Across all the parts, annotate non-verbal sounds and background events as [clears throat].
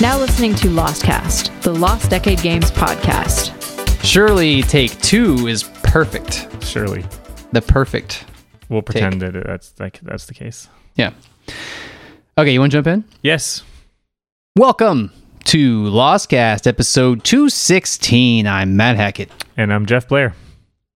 Now listening to Lostcast, the Lost Decade Games podcast. Surely take two is perfect. Surely, The perfect. we'll pretend that that's like that's the case. Yeah. Okay, you want to jump in? Yes. Welcome to Lostcast episode 216. I'm Matt Hackett. And I'm Jeff Blair.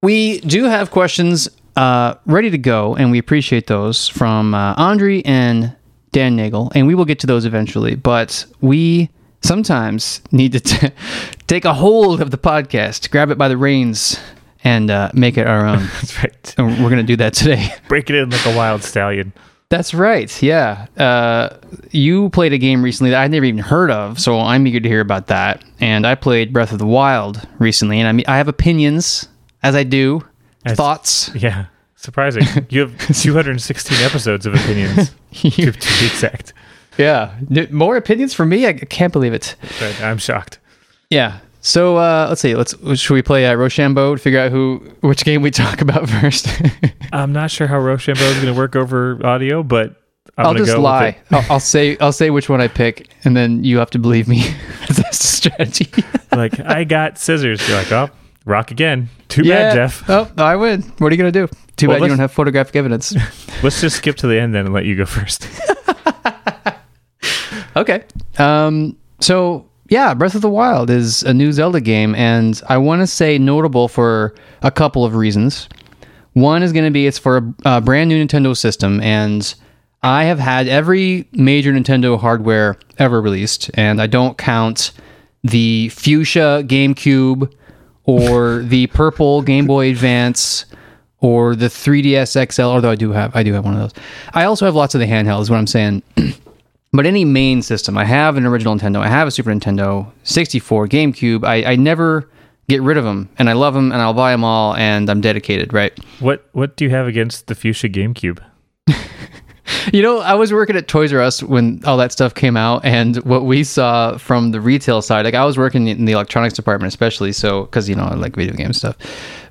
We do have questions uh, ready to go, and we appreciate those from uh, Andre and Dan Nagel, and we will get to those eventually. But we sometimes need to t- [laughs] take a hold of the podcast, grab it by the reins, and uh, make it our own. [laughs] That's right. and we're going to do that today. [laughs] Break it in like a wild stallion. That's right. Yeah. Uh, you played a game recently that I'd never even heard of, so I'm eager to hear about that. And I played Breath of the Wild recently, and I mean, I have opinions, as I do, As- thoughts. Yeah. Surprising. [laughs] You have 216 episodes of opinions [laughs] to, to be exact. Yeah. More opinions for me? I can't believe it. But I'm shocked. Yeah. So uh, let's see. Let's should we play uh, Rochambeau to figure out who which game we talk about [laughs] first? I'm not sure how Rochambeau is going to work over audio, but I'm I'll just go lie. I'll, I'll say I'll say which one I pick, and then you have to believe me. That's the strategy. Like, I got scissors. You're like, oh, rock again. Too bad, Jeff. Oh, I win. What are you gonna do? Too Well, bad you don't have photographic evidence. [laughs] Let's just skip to the end then and let you go first. [laughs] okay. Um. So yeah, Breath of the Wild is a new Zelda game, and I want to say notable for a couple of reasons. One is going to be it's for a, a brand new Nintendo system, and I have had every major Nintendo hardware ever released, and I don't count the fuchsia GameCube or the purple Game Boy Advance or the 3DS XL. Although I do have, I do have one of those. I also have lots of the handhelds. Is what I'm saying. [clears throat] But any main system, I have an original Nintendo, I have a Super Nintendo, 64, GameCube. I, I never get rid of them, and I love them, and I'll buy them all, and I'm dedicated, right? What What do you have against the Fuchsia GameCube? [laughs] You know, I was working at Toys R Us when all that stuff came out, and what we saw from the retail side, like I was working in the electronics department, especially, so because you know I like video game stuff.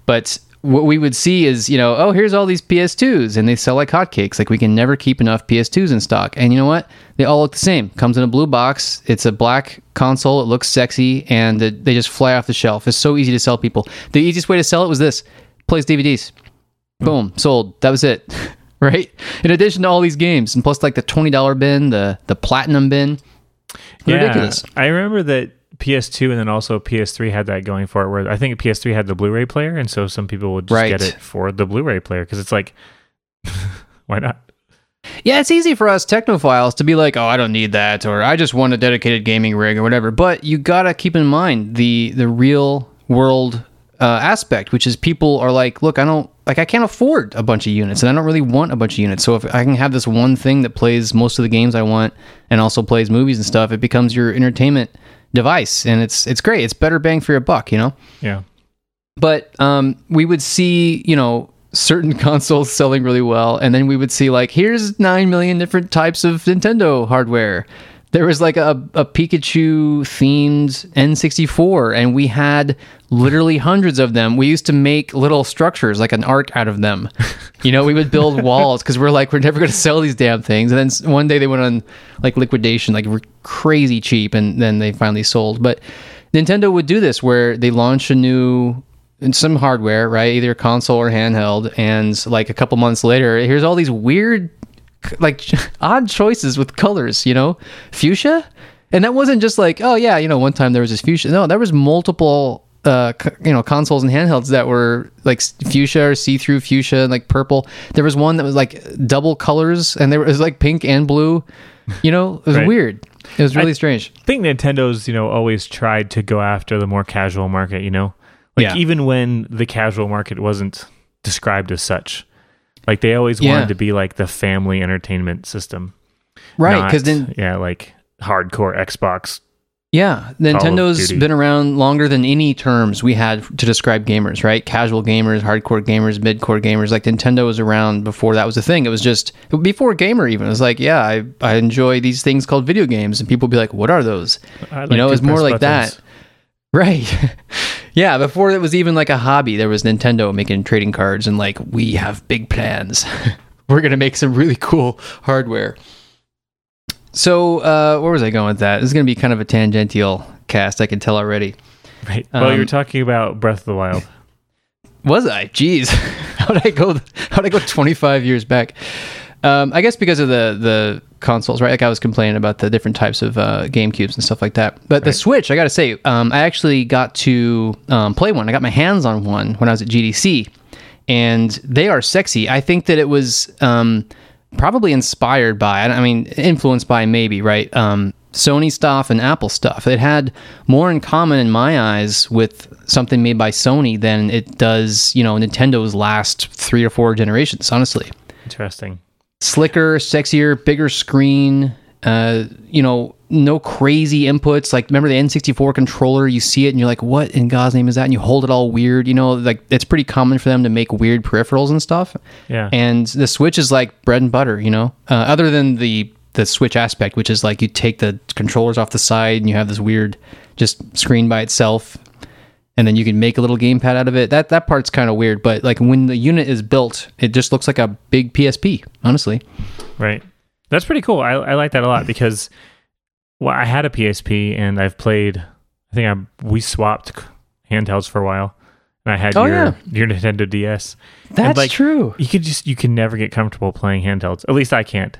But what we would see is, you know, oh, here's all these PS2s, and they sell like hotcakes. Like we can never keep enough PS2s in stock, and you know what? They all look the same. Comes in a blue box. It's a black console. It looks sexy, and they just fly off the shelf. It's so easy to sell people. The easiest way to sell it was this: plays DVDs. Hmm. Boom, sold. That was it. [laughs] right? In addition to all these games, and plus like the twenty dollar bin, the the platinum bin. Ridiculous. I remember that PS2 and then also PS3 had that going for it. Where I think PS3 had the Blu-ray player, and so some people would just Right. get it for the Blu-ray player because it's like, [laughs] why not? Yeah, it's easy for us technophiles to be like, "Oh, I don't need that," or "I just want a dedicated gaming rig," or whatever. But you gotta keep in mind the the real world uh, aspect, which is people are like, "Look, I don't like, I can't afford a bunch of units, and I don't really want a bunch of units. So if I can have this one thing that plays most of the games I want, and also plays movies and stuff, it becomes your entertainment device, and it's it's great. It's better bang for your buck, you know. Yeah, but um, we would see you know certain [laughs] consoles selling really well and then we would see like here's 9 million different types of nintendo hardware there was like a, a pikachu themed n64 and we had literally hundreds of them. We used to make little structures like an arc out of them. [laughs] You know we would build walls because we're like we're never going to sell these damn things. And then one day they went on like liquidation like crazy cheap and then they finally sold. But Nintendo would do this where they launch a new some hardware, right? Either console or handheld, and like a couple months later, here's all these weird, like [laughs] odd choices with colors. You know, fuchsia, and that wasn't just like, oh yeah, you know, one time there was this fuchsia. No, there was multiple, uh, c- you know, consoles and handhelds that were like fuchsia or see-through fuchsia, and like purple. There was one that was like double colors, and there was like pink and blue. You know, it was Right. weird. It was really I- strange. I think Nintendo's you know always tried to go after the more casual market. You know, like Yeah. even when the casual market wasn't described as such, like they always Yeah. wanted to be like the family entertainment system, Right, because then yeah, like hardcore Xbox. Yeah, Nintendo's been around longer than any terms we had to describe gamers, right? Casual gamers, hardcore gamers, mid-core gamers. Like Nintendo was around before that was a thing. It was just before gamer even. It was like, yeah, I, I enjoy these things called video games, and people would be like, what are those? I You know, to it's more like buttons. that. Right. [laughs] yeah, before it was even like a hobby, there was Nintendo making trading cards and like, we have big plans. [laughs] We're going to make some really cool hardware. so uh, where was I going with that? This is going to be kind of a tangential cast. I can tell already. Right. Well, you were Um, talking about Breath of the Wild. Was I? Jeez, [laughs] how did I go? How did I go 25 years back? Um, I guess because of the the consoles, right? Like I was complaining about the different types of uh, Game Cubes and stuff like that. But the Switch, I got to say, um, I actually got to um, play one. I got my hands on one when I was at GDC, and they are sexy. I think that it was um, probably inspired by, I mean, influenced by maybe, right? Um, Sony stuff and Apple stuff. It had more in common in my eyes with something made by Sony than it does, you know, Nintendo's last three or four generations, honestly Interesting. Slicker, sexier, bigger screen. Uh, you know, no crazy inputs. Like remember the N64 controller? You see it and you're like, "What in God's name is that?" And you hold it all weird. You know, like it's pretty common for them to make weird peripherals and stuff. Yeah. And the Switch is like bread and butter. You know, uh, other than the the Switch aspect, which is like you take the controllers off the side and you have this weird just screen by itself and then you can make a little gamepad out of it. That that part's kind of weird, but like when the unit is built, it just looks like a big PSP. Honestly, Right. That's pretty cool. I, I like that a lot because well, I had a PSP and I've played. I think I we swapped handhelds for a while, and I had Oh, your yeah. your Nintendo DS. that's like, true. You could just you can never get comfortable playing handhelds. At least I can't.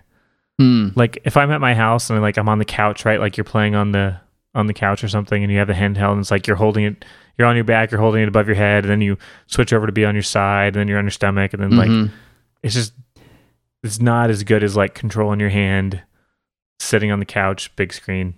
Hmm. Like if I'm at my house and like I'm on the couch, right? Like you're playing on the on the couch or something, and you have the handheld, and it's like you're holding it. You're on your back. You're holding it above your head, and then you switch over to be on your side, and then you're on your stomach, and then like Mhm. it's just it's not as good as like controlling your hand sitting on the couch big screen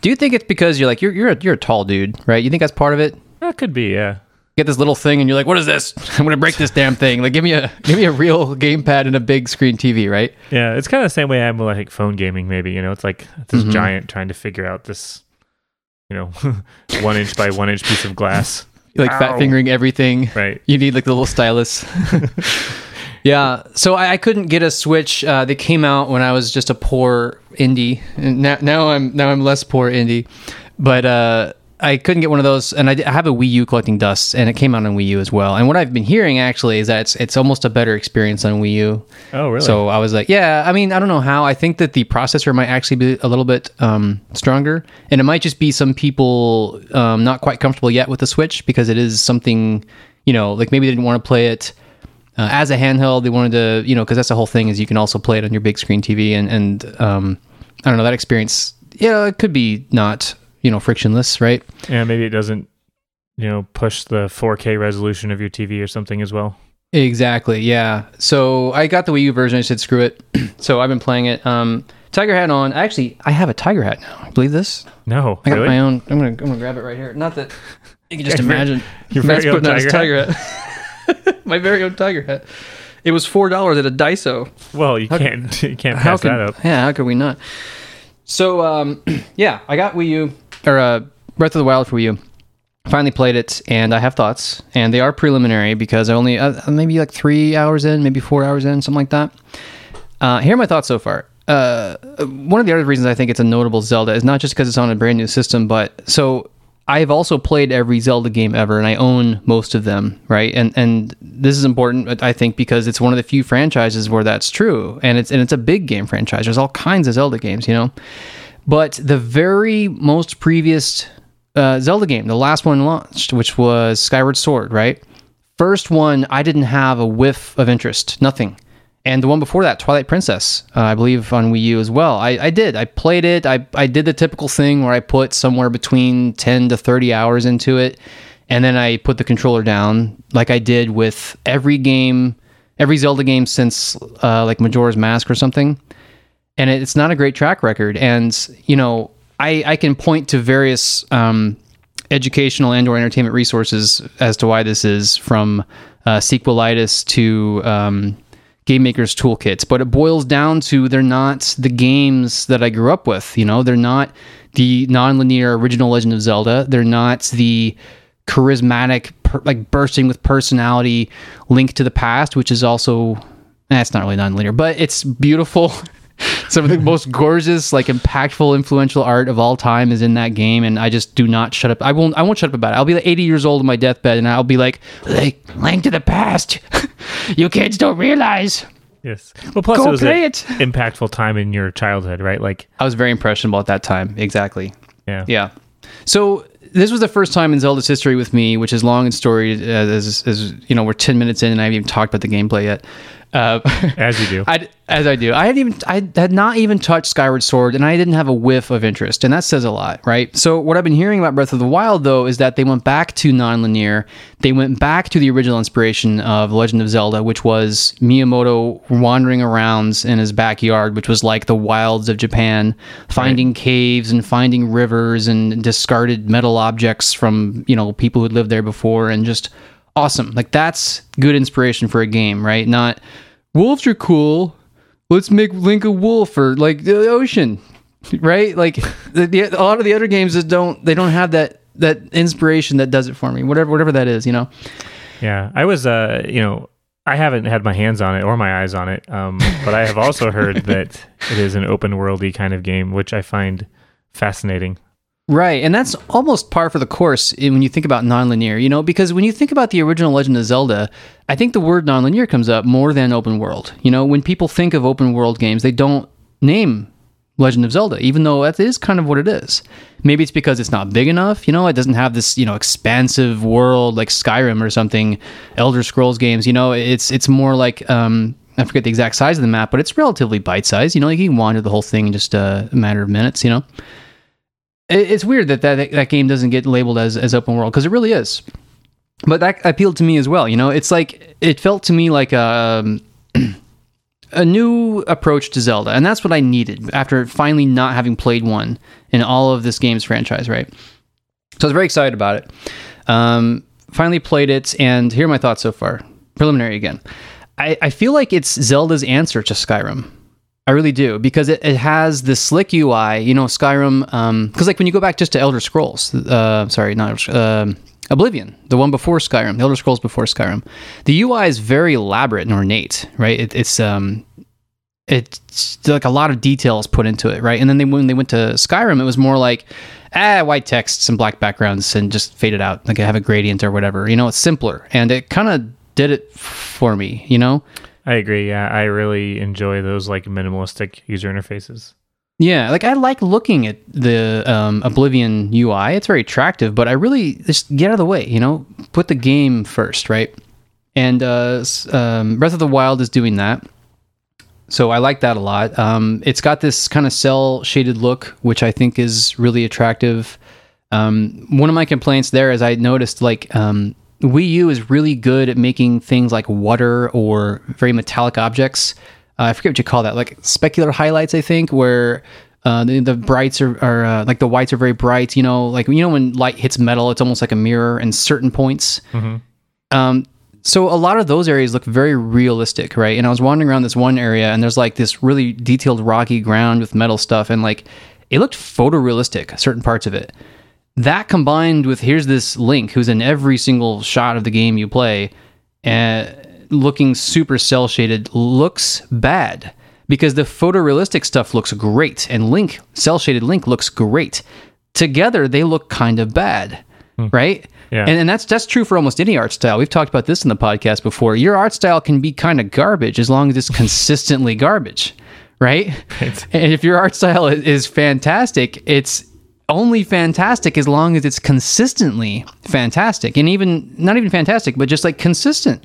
Do you think it's because you're like you're you're a, you're a tall dude, right? You think that's part of it? that could be yeah get this little thing, and you're like, "What is this? [laughs] I'm gonna break this damn thing!" Like, give me a give me a real gamepad and a big screen TV, right? yeah it's kind of the same way i'm with like phone gaming maybe you know it's like this Mhm. giant trying to figure out this you know [laughs] one inch by one inch piece of glass You're [laughs] like fat fingering everything. right You need like the little stylus. [laughs] yeah. So I, I couldn't get a Switch. Uh, they came out when I was just a poor indie, and now now I'm now I'm less poor indie, but uh, I couldn't get one of those. And I have a Wii U collecting dust, and it came out on Wii U as well. And what I've been hearing actually is that it's it's almost a better experience on Wii U. oh really So I was like, yeah, I mean, I don't know how. I think that the processor might actually be a little bit um, stronger, and it might just be some people um, not quite comfortable yet with the Switch because it is something, you know, like maybe they didn't want to play it uh, as a handheld. They wanted to, you know, because that's the whole thing is you can also play it on your big screen TV, and and um, I don't know that experience. Yeah, it could be not, you know, frictionless, right? yeah maybe it doesn't you know push the 4k resolution of your tv or something as well Exactly. Yeah. So I got the Wii U version. I said screw it. [clears throat] so I've been playing it. Um, Tiger hat on. Actually, I have a tiger hat now. Believe this? no I got really my own. I'm gonna I'm gonna grab it right here. Not that you can just [laughs] imagine. your very own his tiger hat. [laughs] my very own tiger hat. It was four dollars at a Daiso. well you can't [laughs] you can't pass could that up yeah? How could we not? So um, [clears throat] yeah, I got Wii U or uh, Breath of the Wild for you. Finally played it, and I have thoughts, and they are preliminary because I only uh, maybe like three hours in, maybe four hours in, something like that. Uh, here are my thoughts so far. Uh, one of the other reasons I think it's a notable Zelda is not just because it's on a brand new system, but so I've also played every Zelda game ever, and I own most of them, right? And and this is important, I think, because it's one of the few franchises where that's true, and it's and it's a big game franchise. There's all kinds of Zelda games, you know. But the very most previous uh, Zelda game, the last one launched, which was Skyward Sword, right? First one, I didn't have a whiff of interest, nothing. And the one before that, Twilight Princess, uh, I believe on Wii U as well. I, I did. I played it. I, I did the typical thing where I put somewhere between 10 to 30 hours into it. And then I put the controller down like I did with every game, every Zelda game since uh, like Majora's Mask or something and it's not a great track record. And you know, I I can point to various um, educational and or entertainment resources as to why this is from uh, sequelitis to um, game makers toolkits but it boils down to they're not the games that i grew up with you know? They're not the non-linear original legend of zelda. They're not the charismatic per, like bursting with personality link to the past which is also that's not really non-linear but it's beautiful [laughs] [laughs] some of the most gorgeous like impactful influential art of all time is in that game and i just do not shut up i won't i won't shut up about it i'll be like 80 years old on my deathbed and i'll be like like link to the past [laughs] you kids don't realize Yes. Well, plus Go it was an it. [laughs] impactful time in your childhood, right? Like, I was very impressionable at that time. Exactly. yeah. Yeah. So this was the first time in Zelda's history with me, which is long and storied. uh, As, as you know, we're ten minutes in, and I haven't even talked about the gameplay yet. Uh, As you do. [laughs] I, as I do, I had even I had not even touched Skyward Sword, and I didn't have a whiff of interest, and that says a lot, right? So what I've been hearing about Breath of the Wild, though, is that they went back to non-linear. They went back to the original inspiration of Legend of Zelda, which was Miyamoto wandering around in his backyard, which was like the wilds of Japan, finding caves and finding rivers and discarded metal objects from you know people who'd lived there before, and just awesome. Like that's good inspiration for a game, right? Not wolves are cool. Let's make Link a wolf or like the ocean, right? Like the, the, a lot of the other games that don't they don't have that that inspiration that does it for me. Whatever whatever that is, you know. Yeah, I was, uh, you know, I haven't had my hands on it or my eyes on it, um, [laughs] but I have also heard that it is an open worldy kind of game, which I find fascinating. Right, and that's almost par for the course when you think about nonlinear, you know, because when you think about the original Legend of Zelda, I think the word nonlinear comes up more than open world. You know, when people think of open world games, they don't name Legend of Zelda, even though that is kind of what it is. Maybe it's because it's not big enough, you know, it doesn't have this, you know, expansive world like Skyrim or something, Elder Scrolls games, you know, it's it's more like um I forget the exact size of the map, but it's relatively bite-sized. You know, you can wander the whole thing in just a matter of minutes, you know it's weird that that, that game doesn't get labeled as, as open world because it really is. But that appealed to me as well you know? It's like it felt to me like a, [clears throat] a new approach to zelda and that's what i needed after finally not having played one in all of this game's franchise right? So i was very excited about it. Um, finally played it and here are my thoughts so far. Preliminary again. I, I feel like it's zelda's answer to skyrim I really do because it, it has this slick UI. You know, Skyrim. Because like when you go back just to Elder Scrolls, uh, sorry, not um Oblivion, the one before Skyrim, the Elder Scrolls before Skyrim. The UI is very elaborate and ornate, right? It, it's um, it's like a lot of details put into it, right? And then they when they went to Skyrim, it was more like ah, white text, and black backgrounds, and just faded out. Like I have a gradient or whatever. You know, it's simpler, and it kind of did it for me. You know. I agree. Yeah, I really enjoy those like minimalistic user interfaces. Yeah, like I like looking at the um, Oblivion UI. It's very attractive, but I really just get out of the way. You know, put the game first, right? And uh, um, Breath of the Wild is doing that, so I like that a lot. Um, it's got this kind of cel shaded look, which I think is really attractive. Um, one of my complaints there is I noticed like um, Wii U is really good at making things like water or very metallic objects. Uh, I forget what you call that, like specular highlights, I think, where uh, the, the brights are, are uh, like the whites are very bright. You know, like you know when light hits metal, it's almost like a mirror in certain points. Um, so a lot of those areas look very realistic, right? And I was wandering around this one area, and there's like this really detailed rocky ground with metal stuff, and like it looked photorealistic, certain parts of it. That combined with here's this Link who's in every single shot of the game you play, uh, looking super cel shaded, looks bad because the photorealistic stuff looks great, and Link cel shaded Link looks great. Together, they look kind of bad, right? Yeah. And, and that's that's true for almost any art style. We've talked about this in the podcast before. Your art style can be kind of garbage as long as it's consistently garbage, right? [laughs] And if your art style is, is fantastic, it's only fantastic as long as it's consistently fantastic, and even not even fantastic, but just like consistent.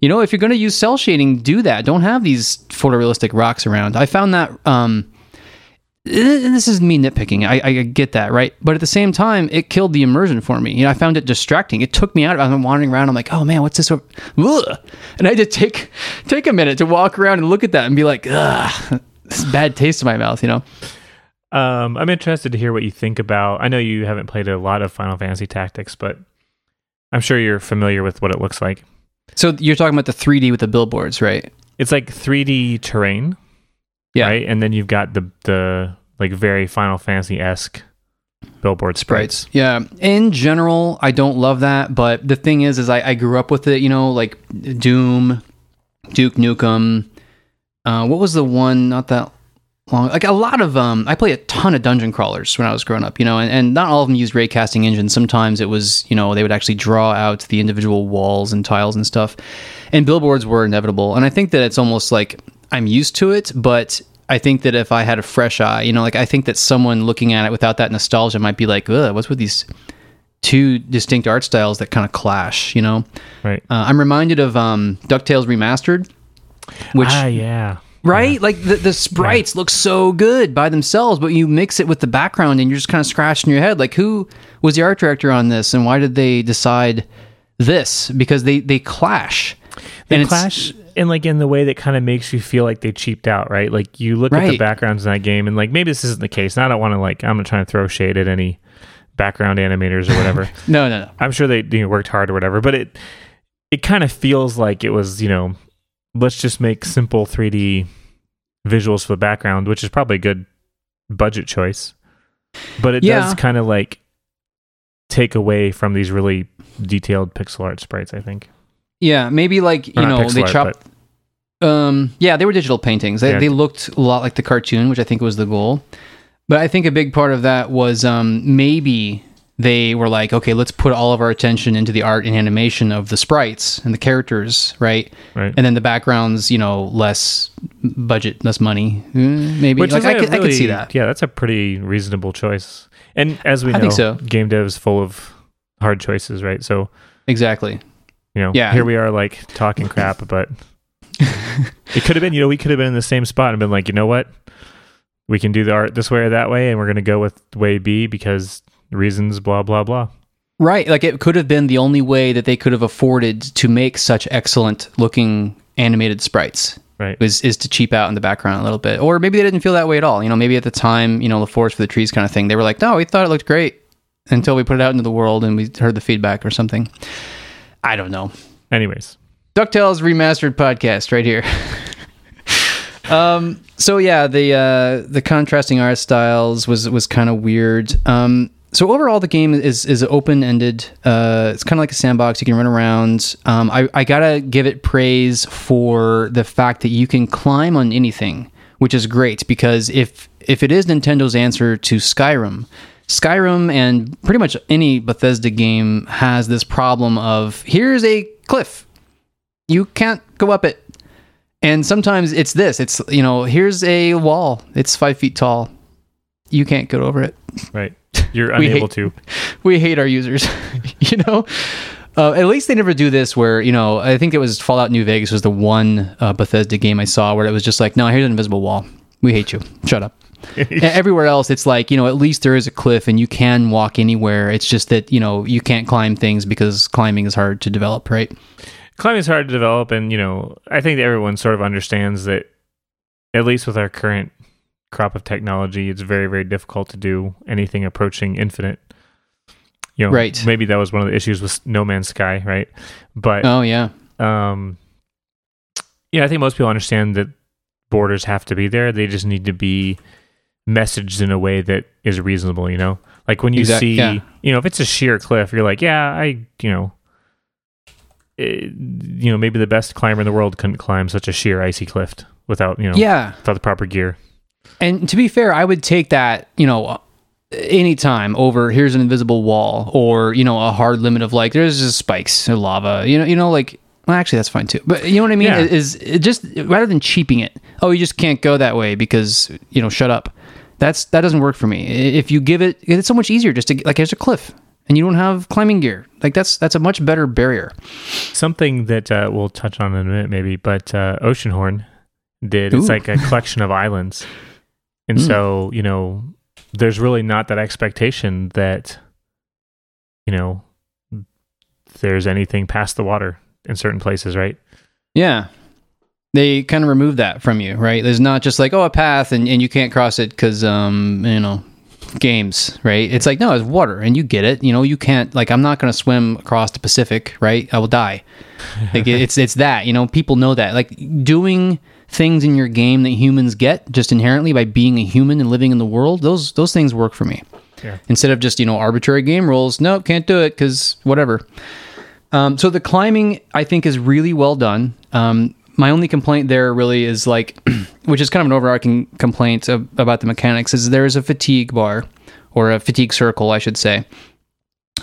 You know, if you're going to use cel shading, do that. Don't have these photorealistic rocks around. I found that. Um, and this is me nitpicking. I, I get that, right? But at the same time, it killed the immersion for me. You know, I found it distracting. It took me out. I'm wandering around. I'm like, oh man, what's this? And I had to take take a minute to walk around and look at that and be like, ugh, this bad taste in my mouth. You know? Um, I'm interested to hear what you think about. I know you haven't played a lot of Final Fantasy Tactics, but I'm sure you're familiar with what it looks like. So you're talking about the 3D with the billboards, right? It's like 3D terrain, Yeah. right? And then you've got the the like very Final Fantasy esque billboard sprites. Yeah. In general, I don't love that, but the thing is, is I, I grew up with it. You know, like Doom, Duke Nukem. Uh, what was the one? Not that long. Like a lot of um, I play a ton of dungeon crawlers when I was growing up. You know, and, and not all of them used raycasting engines. Sometimes it was, you know, they would actually draw out the individual walls and tiles and stuff. And billboards were inevitable. And I think that it's almost like I'm used to it, but I think that if I had a fresh eye, you know, like I think that someone looking at it without that nostalgia might be like, Ugh, what's with these two distinct art styles that kind of clash, you know? Right. Uh, I'm reminded of um, DuckTales Remastered, which ah, yeah. Right? Like the, the sprites look so good by themselves, but you mix it with the background and you're just kind of scratching your head. Like, who was the art director on this and why did they decide this? Because they, they clash. They and clash in like in the way that kind of makes you feel like they cheaped out, right? Like you look at the backgrounds in that game and like maybe this isn't the case. And I don't want to like I'm not trying to throw shade at any background animators or whatever. [laughs] No, no, no. I'm sure they you know, worked hard or whatever, but it it kind of feels like it was, you know, let's just make simple 3D visuals for the background, which is probably a good budget choice. But it Yeah. does kind of like take away from these really detailed pixel art sprites, I think. Yeah, maybe like, you Or not know, they art, chopped. Um, yeah, they were digital paintings. They, Yeah. they looked a lot like the cartoon, which I think was the goal. But I think a big part of that was um, maybe they were like, okay, let's put all of our attention into the art and animation of the sprites and the characters, right? Right. And then the backgrounds, you know, less budget, less money, Mm, maybe. Which like I could, I could see that. Yeah, that's a pretty reasonable choice. And as we I know, think so. game dev is full of hard choices, right? So Exactly. you know, Yeah. here we are like talking crap, but [laughs] it could have been, you know, we could have been in the same spot and been like, you know what, we can do the art this way or that way, and we're going to go with way B because reasons, blah blah blah. Right. Like it could have been the only way that they could have afforded to make such excellent looking animated sprites. Right. is is to cheap out in the background a little bit, or maybe they didn't feel that way at all. You know, maybe at the time, you know, the forest for the trees kind of thing, they were like, no, we thought it looked great until we put it out into the world and we heard the feedback or something. I don't know. Anyways, Ducktales remastered podcast right here. [laughs] um. So yeah, the uh, the contrasting art styles was was kind of weird. Um. So overall, the game is is open ended. Uh, it's kind of like a sandbox. You can run around. Um. I I gotta give it praise for the fact that you can climb on anything, which is great because if if it is Nintendo's answer to Skyrim. Skyrim and pretty much any Bethesda game has this problem of here's a cliff you can't go up it. And sometimes it's this. It's you know, here's a wall. It's five feet tall. You can't get over it. right, [laughs] you're unable hate- to. [laughs] We hate our users. [laughs] you know. Uh, at least they never do this where you know I think it was Fallout New Vegas was the one uh, Bethesda game I saw where it was just like no here's an invisible wall we hate you shut up everywhere else it's like you know at least there is a cliff and you can walk anywhere it's just that you know you can't climb things because climbing is hard to develop right Climbing is hard to develop, and you know, I think that everyone sort of understands that. At least with our current crop of technology, it's very, very difficult to do anything approaching infinite. You know, Right. Maybe that was one of the issues with No Man's Sky, right? But oh yeah um, yeah, I think most people understand that borders have to be there. They just need to be messaged in a way that is reasonable. You know, like when you see, yeah. you know, if it's a sheer cliff, you're like, yeah, I, you know. eh, you know, maybe the best climber in the world couldn't climb such a sheer icy cliff without, you know, yeah without the proper gear. And to be fair, I would take that, you know, anytime over here's an invisible wall or, you know, a hard limit of like there's just spikes or lava. You know, you know, like well, actually that's fine too. But you know what I mean? Yeah. Is it just rather than cheaping it, oh, you just can't go that way because, you know, shut up. That's that doesn't work for me. If you give it it's so much easier just to like there's a cliff and you don't have climbing gear. Like that's that's a much better barrier. Something that uh, we'll touch on in a minute, maybe, but uh, Oceanhorn did. It's like a collection of islands, [laughs] and Hmm. so you know, there's really not that expectation that you know there's anything past the water in certain places, right? Yeah. They kind of remove that from you, right? There's not just like, oh, a path and, and you can't cross it because, um, you know, games, right? It's like, no, it's water and you get it. You know, you can't, like, I'm not going to swim across the Pacific, right? I will die. Like, [laughs] it's, it's that, you know, people know that. Like, doing things in your game that humans get just inherently by being a human and living in the world, those, those things work for me. Yeah. Instead of just, you know, arbitrary game rules, nope, can't do it because whatever. Um, so the climbing, I think, is really well done. Um, my only complaint there really is like, [clears throat] which is kind of an overarching complaint of, about the mechanics, is there is a fatigue bar or a fatigue circle, I should say.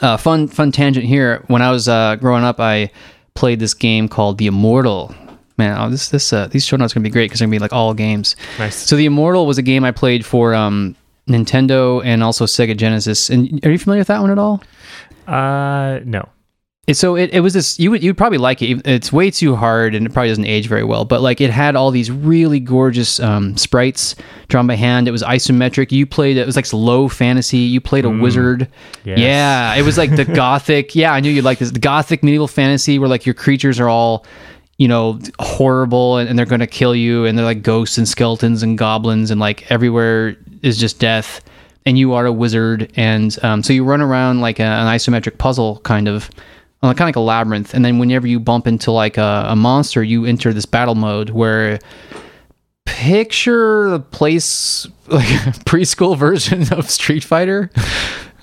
Uh, fun, fun tangent here. When I was uh, growing up, I played this game called The Immortal. Man, oh, this this uh, these show notes are gonna be great because they're gonna be like all games. Nice. So the Immortal was a game I played for um, Nintendo and also Sega Genesis. And are you familiar with that one at all? uh, no. It- so it, it was this you would you'd probably like it it's way too hard and it probably doesn't age very well but like it had all these really gorgeous um, sprites drawn by hand it was isometric you played it was like low fantasy you played a wizard Yes. yeah it was like the [laughs] gothic yeah i knew you'd like this the gothic medieval fantasy where like your creatures are all you know horrible and, and they're gonna kill you and they're like ghosts and skeletons and goblins and like everywhere is just death and you are a wizard and um, so you run around like a, an isometric puzzle kind of uh, kind of like a labyrinth and then whenever you bump into like a, a monster you enter this battle mode where picture the place [laughs] like preschool version of street fighter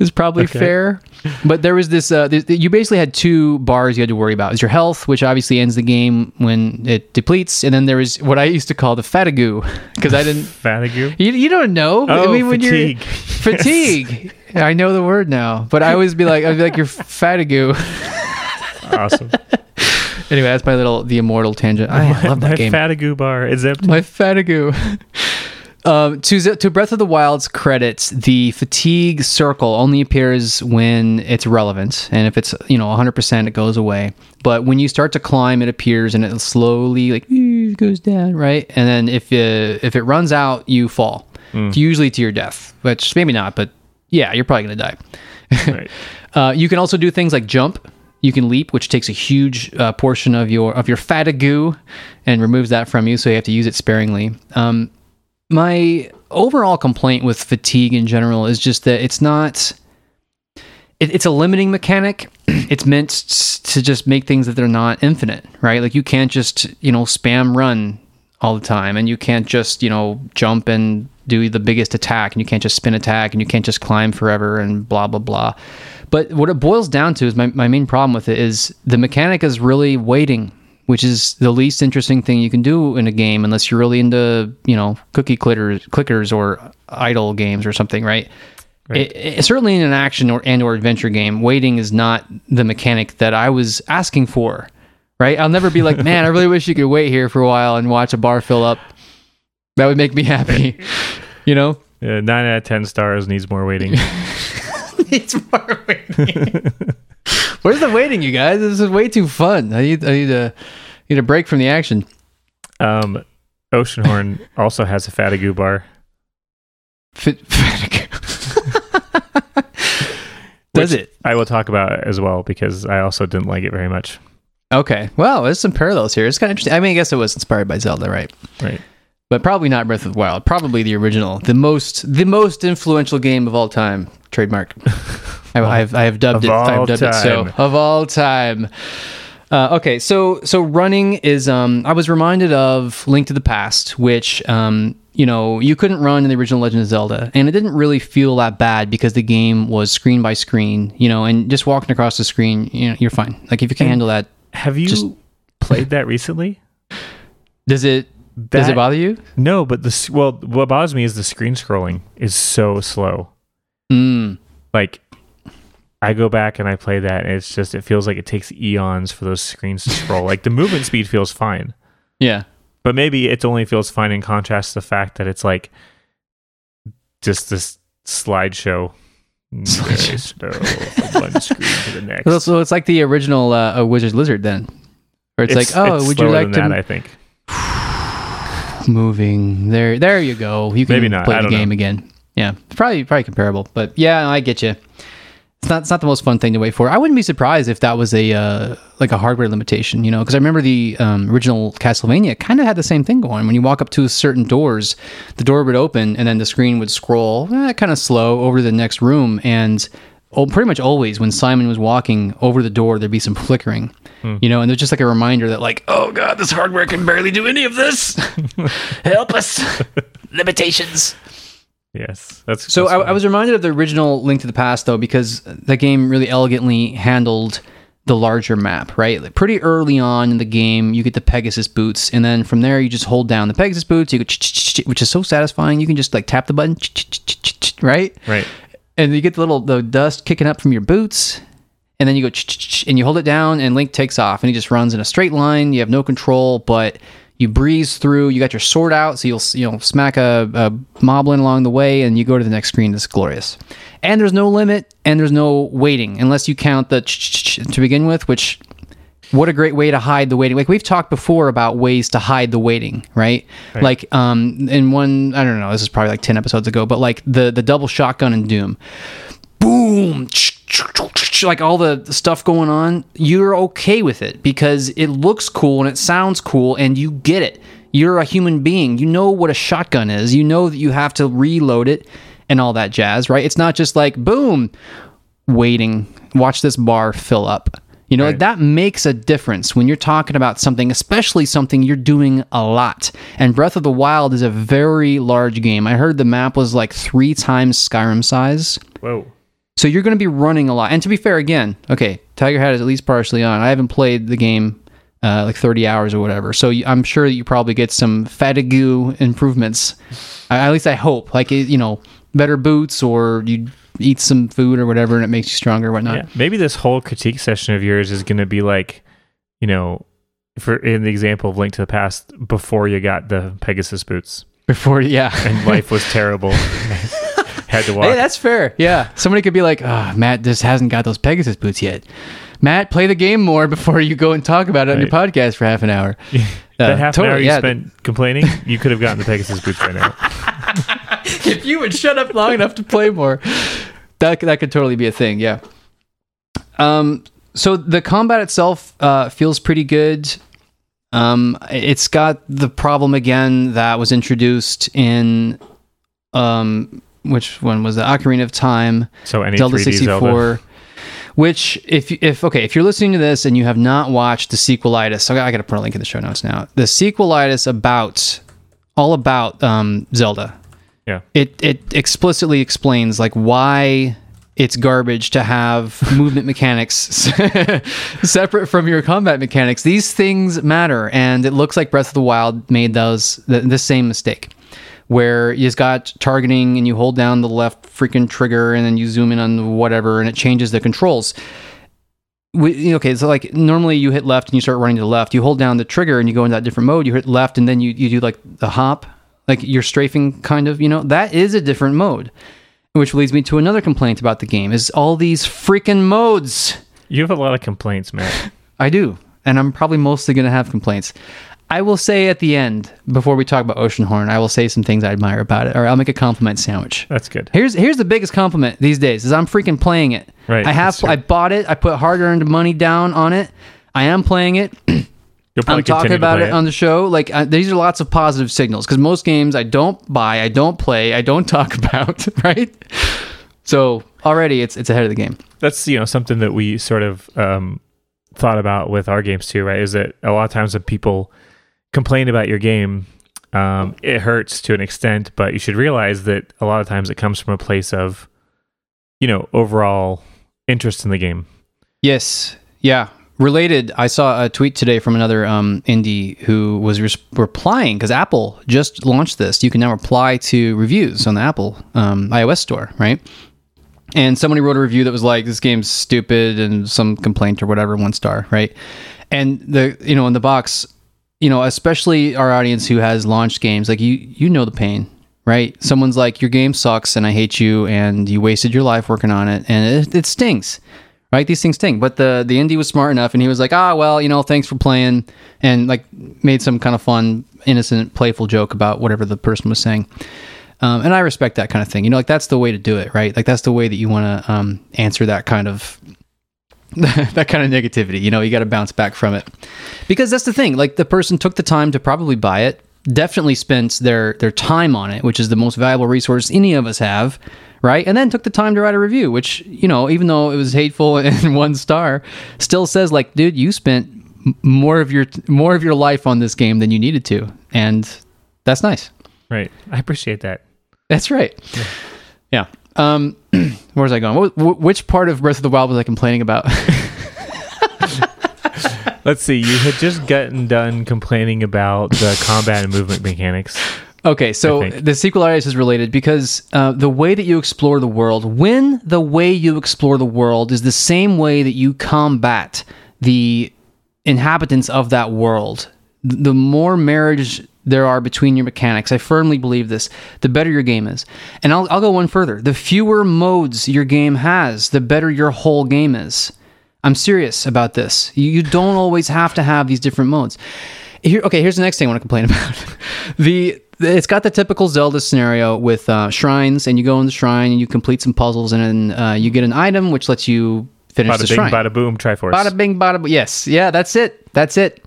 is probably fair but there was this uh th- you basically had two bars you had to worry about is your health which obviously ends the game when it depletes and then there was what i used to call the fatigue because i didn't [laughs] Fatigue. you, you don't know Oh, i mean when fatigue. you're fatigue [laughs] i know the word now but i always be like i'd be like you're fatigue [laughs] Awesome. anyway that's my little the immortal tangent i love that My game Fatigue bar is empty. my fatigue. Um, to to Breath of the Wild's credits, the fatigue circle only appears when it's relevant, and if it's you know 100%, it goes away. But when you start to climb, it appears and it slowly like goes down, right? And then if uh, if it runs out, you fall, usually to your death, which maybe not, but yeah, you're probably gonna die. Right. [laughs] Uh, you can also do things like jump. You can leap, which takes a huge uh, portion of your of your fatigue and removes that from you, so you have to use it sparingly. Um, my overall complaint with fatigue in general is just that it's not. It, it's a limiting mechanic. [clears throat] It's meant to just make things that they're not infinite, right? Like you can't just you know spam run all the time, and you can't just you know jump and do the biggest attack, and you can't just spin attack, and you can't just climb forever, and blah blah blah. But what it boils down to is my, my main problem with it is the mechanic is really waiting, which is the least interesting thing you can do in a game unless you're really into, you know, cookie clickers, clickers or idle games or something, right? It, it- certainly in an action or and or adventure game, waiting is not the mechanic that I was asking for, right? I'll never be like, [laughs] man, I really wish you could wait here for a while and watch a bar fill up. That would make me happy, [laughs] you know? Uh, nine out of ten stars needs more waiting. [laughs] needs more waiting. Where's the waiting, you guys? This is way too fun. I need, I need a, need a break from the action. Um, Oceanhorn also has a fatigue bar. Fit, [laughs] Does which it? I will talk about as well because I also didn't like it very much. Okay. Well, there's some parallels here. It's kind of interesting. I mean, I guess it was inspired by Zelda, right? Right. But probably not Breath of the Wild. Probably the original, the most, the most influential game of all time. Trademark. [laughs] I, I've, I have dubbed Of it. I've all dubbed it so time. of all time. Uh, okay, so so running is. Um, I was reminded of Link to the Past, which um, you know you couldn't run in the original Legend of Zelda, and it didn't really feel that bad because the game was screen by screen, you know, and just walking across the screen, you know, you're fine. Like if you can handle that, Have you Just- played that recently? does it does it bother you? No, but the well, what bothers me is the screen scrolling is so slow. Mm. Like, I go back and I play that, and it's just it feels like it takes eons for those screens to [laughs] scroll. like the movement speed feels fine, Yeah. but maybe it only feels fine in contrast to the fact that it's like just this slideshow. From one screen to the [laughs] next. So, so it's like the original uh, Wizard Lizard then, where it's, like, oh, it's would you like to that? I think. [sighs] [sighs] [sighs] moving there? There you go. You can Maybe not. play I the game know. again. Yeah, probably probably comparable, but yeah, I get you. It's not it's not the most fun thing to wait for. I wouldn't be surprised if that was a uh, like a hardware limitation, you know, because I remember the um, original Castlevania kind of had the same thing going. When you walk up to certain doors, the door would open and then the screen would scroll eh, kind of slow over to the next room, and oh, pretty much always when Simon was walking over the door, there'd be some flickering. Hmm. You know, and there's just like a reminder that, like, oh god, this hardware can barely do any of this. [laughs] Help us! Limitations. Yes, that's So that's I. I was reminded of the original Link to the Past though, because the game really elegantly handled the larger map. Right, like pretty early on in the game, you get the Pegasus boots, and then from there you just hold down the Pegasus boots. You go, which is so satisfying. You can just like tap the button, right, right. And you get the little the dust kicking up from your boots. and then you go and you hold it down, and Link takes off, and he just runs in a straight line. You have no control, but you breeze through. You got your sword out, so you'll you know smack a, a moblin along the way, and you go to the next screen. It's glorious, and there's no limit, and there's no waiting unless you count the to begin with, which what a great way to hide the waiting. Like we've talked before about ways to hide the waiting, right? Like um in one I don't know, this is probably like 10 episodes ago, but like the the double shotgun in Doom. Boom, [tsk] like all the stuff going on, you're okay with it because it looks cool and it sounds cool and you get it. You're a human being. You know what a shotgun is. You know that you have to reload it and all that jazz, right? It's not just like boom, waiting, watch this bar fill up. You know, like Right. that makes a difference when you're talking about something, especially something you're doing a lot. And Breath of the Wild is a very large game. I heard the map was like three times Skyrim size. Whoa. So you're going to be running a lot. And to be fair, again, okay, Tiger Hat is at least partially on. I haven't played the game uh, like 30 hours or whatever. So I'm sure that you probably get some fatigue improvements. At least I hope. Like, you know, better boots or you eat some food or whatever and it makes you stronger or whatnot. Yeah. Maybe this whole critique session of yours is going to be like, you know, for in the example of Link to the Past, before you got the Pegasus boots Before, yeah. and life was [laughs] terrible. [laughs] Had to walk. Hey, that's fair. Yeah. Somebody could be like, oh, Matt just hasn't got those Pegasus boots yet. Matt, play the game more before you go and talk about it on your podcast for half an hour. [laughs] that Uh, half an hour totally, you yeah. spent complaining, you could have gotten the Pegasus boots right now. if you would shut up long enough to play more, that that could totally be a thing. Yeah. Um. So the combat itself uh, feels pretty good. Um, it's got the problem again that was introduced in, um, which one was the Ocarina of Time, So any Zelda 3D 64. Zelda. Which, if if okay, if you're listening to this and you have not watched the sequelitis, so I got to put a link in the show notes now. The sequelitis about all about um, Zelda Yeah. it it explicitly explains like why it's garbage to have [laughs] movement mechanics [laughs] separate from your combat mechanics. These things matter, and it looks like Breath of the Wild made those the, the same mistake, where you just got targeting and you hold down the left freaking trigger and then you zoom in on whatever and it changes the controls. Okay, so like normally you hit left and you start running to the left. You hold down the trigger and you go into that different mode. You hit left and then you, you do like the hop, like you're strafing kind of, you know, that is a different mode. Which leads me to another complaint about the game is all these freaking modes. You have a lot of complaints, Matt. [laughs] I do. And I'm probably mostly going to have complaints. I will say at the end, before we talk about Oceanhorn, I will say some things I admire about it, or I'll make a compliment sandwich. That's good. Here's here's the biggest compliment these days is I'm freaking playing it. Right, I have. I bought it. I put hard earned money down on it. I am playing it. [clears throat] You'll I'm talking about play it on the show. Like uh, these are lots of positive signals because most games I don't buy, I don't play, I don't [laughs] talk about. [laughs] Right. So already it's it's ahead of the game. that's you know something that we sort of um, thought about with our games too, right? Is that a lot of times when people complain about your game, um, it hurts to an extent, but you should realize that a lot of times it comes from a place of, you know, overall interest in the game. Yes. Yeah. Related, I saw a tweet today from another um, indie who was res- replying because Apple just launched this. You can now reply to reviews on the Apple um, iOS store, right? And somebody wrote a review that was like, "This game's stupid," and some complaint or whatever, one star, right? And the you know in the box, you know, especially our audience who has launched games, like you you know the pain, right? Someone's like, "Your game sucks, and I hate you, and you wasted your life working on it, and it, it stinks." Right? These things sting. But the the indie was smart enough, and he was like, ah, well, you know, thanks for playing, and like made some kind of fun, innocent, playful joke about whatever the person was saying. Um, and I respect that kind of thing. You know, like that's the way to do it, right? Like that's the way that you want to um, answer that kind of [laughs] that kind of negativity. You know, you got to bounce back from it because that's the thing. Like the person took the time to probably buy it, definitely spent their their time on it, which is the most valuable resource any of us have, right? And then took the time to write a review, which you know, even though it was hateful [laughs] and one star, still says like, dude, you spent more of your more of your life on this game than you needed to, and that's nice. Right. I appreciate that. That's right. Yeah. Um, [clears throat] where was I going? What, which part of Breath of the Wild was I complaining about? [laughs] Let's see. You had just gotten done complaining about the combat and movement mechanics. Okay, so the sequelitis is related because uh, the way that you explore the world, when the way you explore the world is the same way that you combat the inhabitants of that world, the more marriage there are between your mechanics, I firmly believe this, the better your game is. And I'll, I'll go one further. The fewer modes your game has, the better your whole game is. I'm serious about this. You, you don't always have to have these different modes. Here, okay, here's the next thing I want to complain [laughs] about. the it's got the typical Zelda scenario with uh, shrines, and you go in the shrine and you complete some puzzles, and then uh, you get an item which lets you finish the Bada bing, shrine. bada boom, Triforce. Bada bing, bada boom. Yes, yeah, that's it. That's it.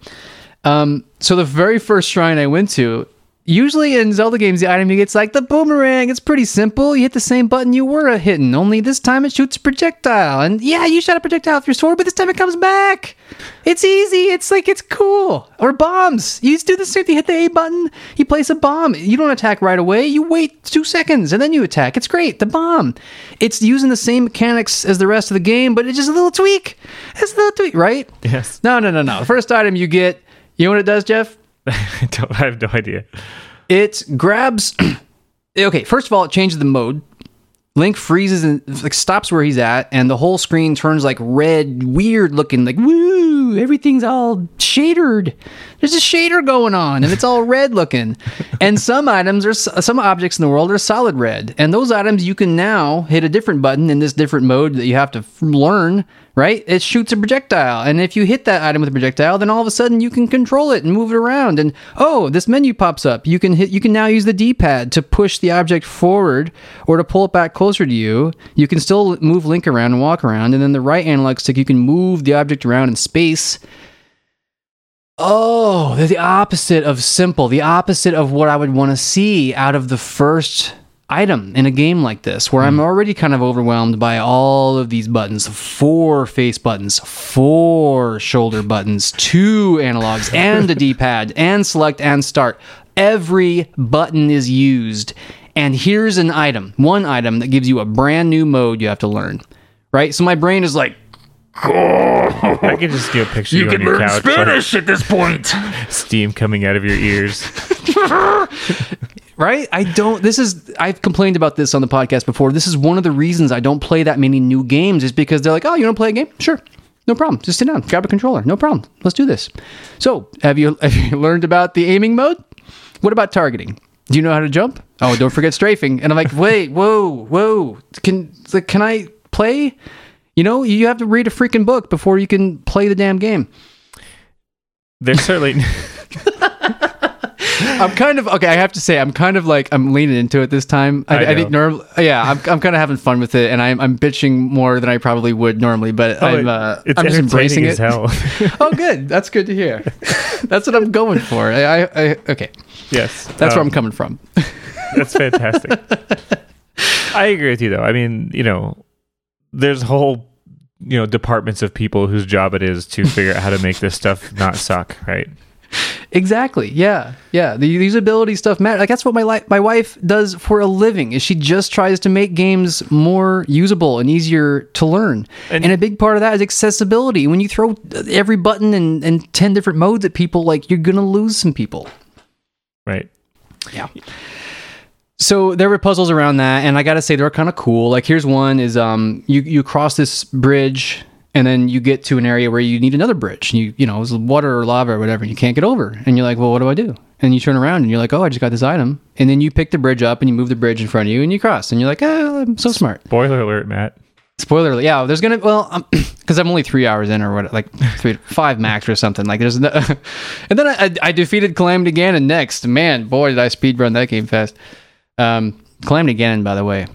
Um, so the very first shrine I went to, usually in Zelda games, the item you get's like the boomerang. It's pretty simple. You hit the same button you were hitting, only this time it shoots a projectile. And yeah, you shot a projectile with your sword, but this time it comes back. It's easy. It's like it's cool. Or bombs. You just do the same thing. You hit the A button. You place a bomb. You don't attack right away. You wait two seconds and then you attack. It's great. The bomb. It's using the same mechanics as the rest of the game, but it's just a little tweak. It's a little tweak, right? Yes. No, no, no, no. The first item you get, you know what it does, Jeff? I, [laughs] don't, I have no idea. It grabs. [clears throat] okay, first of all, it changes the mode. Link freezes and like stops where he's at, and the whole screen turns like red, weird looking. Like woo, everything's all shadered. There's a shader going on, and it's all red looking. [laughs] And some items are some objects in the world are solid red, and those items you can now hit a different button in this different mode that you have to f- learn. Right? It shoots a projectile, and if you hit that item with a projectile, then all of a sudden you can control it and move it around. And oh, this menu pops up. You can hit. You can now use the D-pad to push the object forward or to pull it back closer to you. You can still move Link around and walk around, and then the right analog stick you can move the object around in space. Oh, they're the opposite of simple, the opposite of what I would want to see out of the first item in a game like this, where I'm hmm. already kind of overwhelmed by all of these buttons four face buttons, four shoulder buttons, two analogs, and a D pad, [laughs] and select and start. Every button is used. And here's an item, one item that gives you a brand new mode you have to learn. Right? So my brain is like, I can just do a picture of you, on your couch. like, at this point. [laughs] steam coming out of your ears. [laughs] right? I don't. This is. I've complained about this on the podcast before. This is one of the reasons I don't play that many new games. Is because they're like, oh, you want to play a game? Sure, no problem. Just sit down, grab a controller, no problem. Let's do this. So, have you [laughs] have you learned about the aiming mode? What about targeting? Do you know how to jump? Oh, don't forget strafing. And I'm like, wait, whoa, whoa. Can like, can I play? You know, you have to read a freaking book before you can play the damn game. There's certainly [laughs] [laughs] I'm kind of okay. I have to say, I'm kind of like I'm leaning into it this time. I, I I, think norm, yeah, I'm, I'm kind of having fun with it, and I'm, I'm bitching more than I probably would normally. But I'm uh, it's I'm just embracing it. as hell. [laughs] oh, good. That's good to hear. That's what I'm going for. I, I, okay. yes, That's where um, I'm coming from. That's fantastic. I agree with you though. I mean, you know, there's whole you know departments of people whose job it is to figure out how to make this [laughs] stuff not suck, right? Exactly. Yeah. Yeah. The usability stuff matters. Like that's what my li- my wife does for a living. Is she just tries to make games more usable and easier to learn. And, And- a big part of that is accessibility. When you throw every button and, and ten different modes at people, like you're gonna lose some people. Right. Yeah. So there were puzzles around that, and I gotta say they're kind of cool. Like here's one: is um you you cross this bridge, and then you get to an area where you need another bridge. You you know it's water or lava or whatever, and you can't get over. And you're like, well, what do I do? And you turn around and you're like, oh, I just got this item. And then you pick the bridge up and you move the bridge in front of you and you cross. And you're like, oh, I'm so smart. Spoiler alert, Matt. Spoiler alert. Yeah, there's gonna well, [clears throat] because I'm only three hours in or what, like three, five max or something. Like there's no, [laughs] and then I, I, I defeated Calamity Ganon next. Man, boy, did I speed run that game fast. Um, Calamity Ganon, by the way,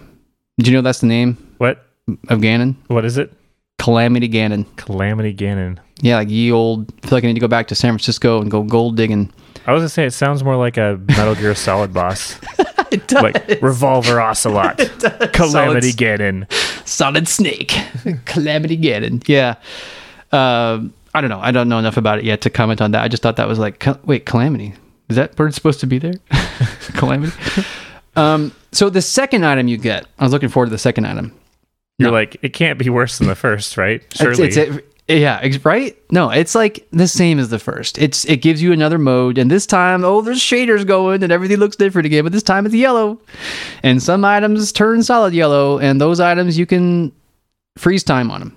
did you know that's the name What? of Ganon? What is it? Calamity Ganon. Calamity Ganon. Yeah, like ye old. I feel like I need to go back to San Francisco and go gold digging. I was gonna say it sounds more like a Metal Gear Solid boss, [laughs] It does. like Revolver Ocelot, [laughs] Calamity Ganon. Solid Snake, [laughs] Calamity Ganon. Yeah. Um, I don't know. I don't know enough about it yet to comment on that. I just thought that was like, cal- wait, Calamity. Is that bird supposed to be there? Calamity. Um, so the second item you get, I was looking forward to the second item. You're No. like, it can't be worse than the first, right? It's- Surely. It's, Yeah, ex- right? No, it's like the same as the first. It's it gives you another mode, and this time, oh, there's shaders going, and everything looks different again. But this time it's yellow, and some items turn solid yellow, and those items you can freeze time on them.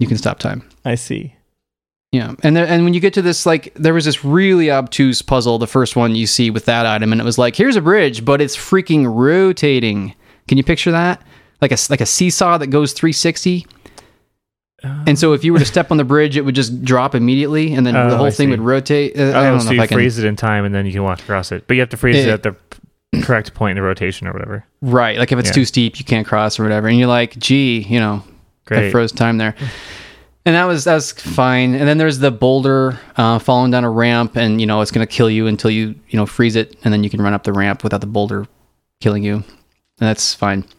You can stop time. I see. Yeah, and there, and when you get to this, like, there was this really obtuse puzzle, the first one you see with that item, and it was like, here's a bridge, but it's freaking rotating. Can you picture that? Like a like a seesaw that goes 360. And so if you were to step on the bridge, it would just drop immediately, and then Oh, the whole I thing see. would rotate. Uh, I Oh, don't know so if you I can. freeze it in time and then you can walk across it. But you have to freeze it Yeah. at the correct point in the rotation or whatever. Right, like if it's Yeah. too steep, you can't cross or whatever, and you're like, gee, you know, I froze time there. And that was that was fine. And then there's the boulder uh, falling down a ramp, and you know it's gonna kill you until you you know freeze it, and then you can run up the ramp without the boulder killing you, and that's fine. [laughs]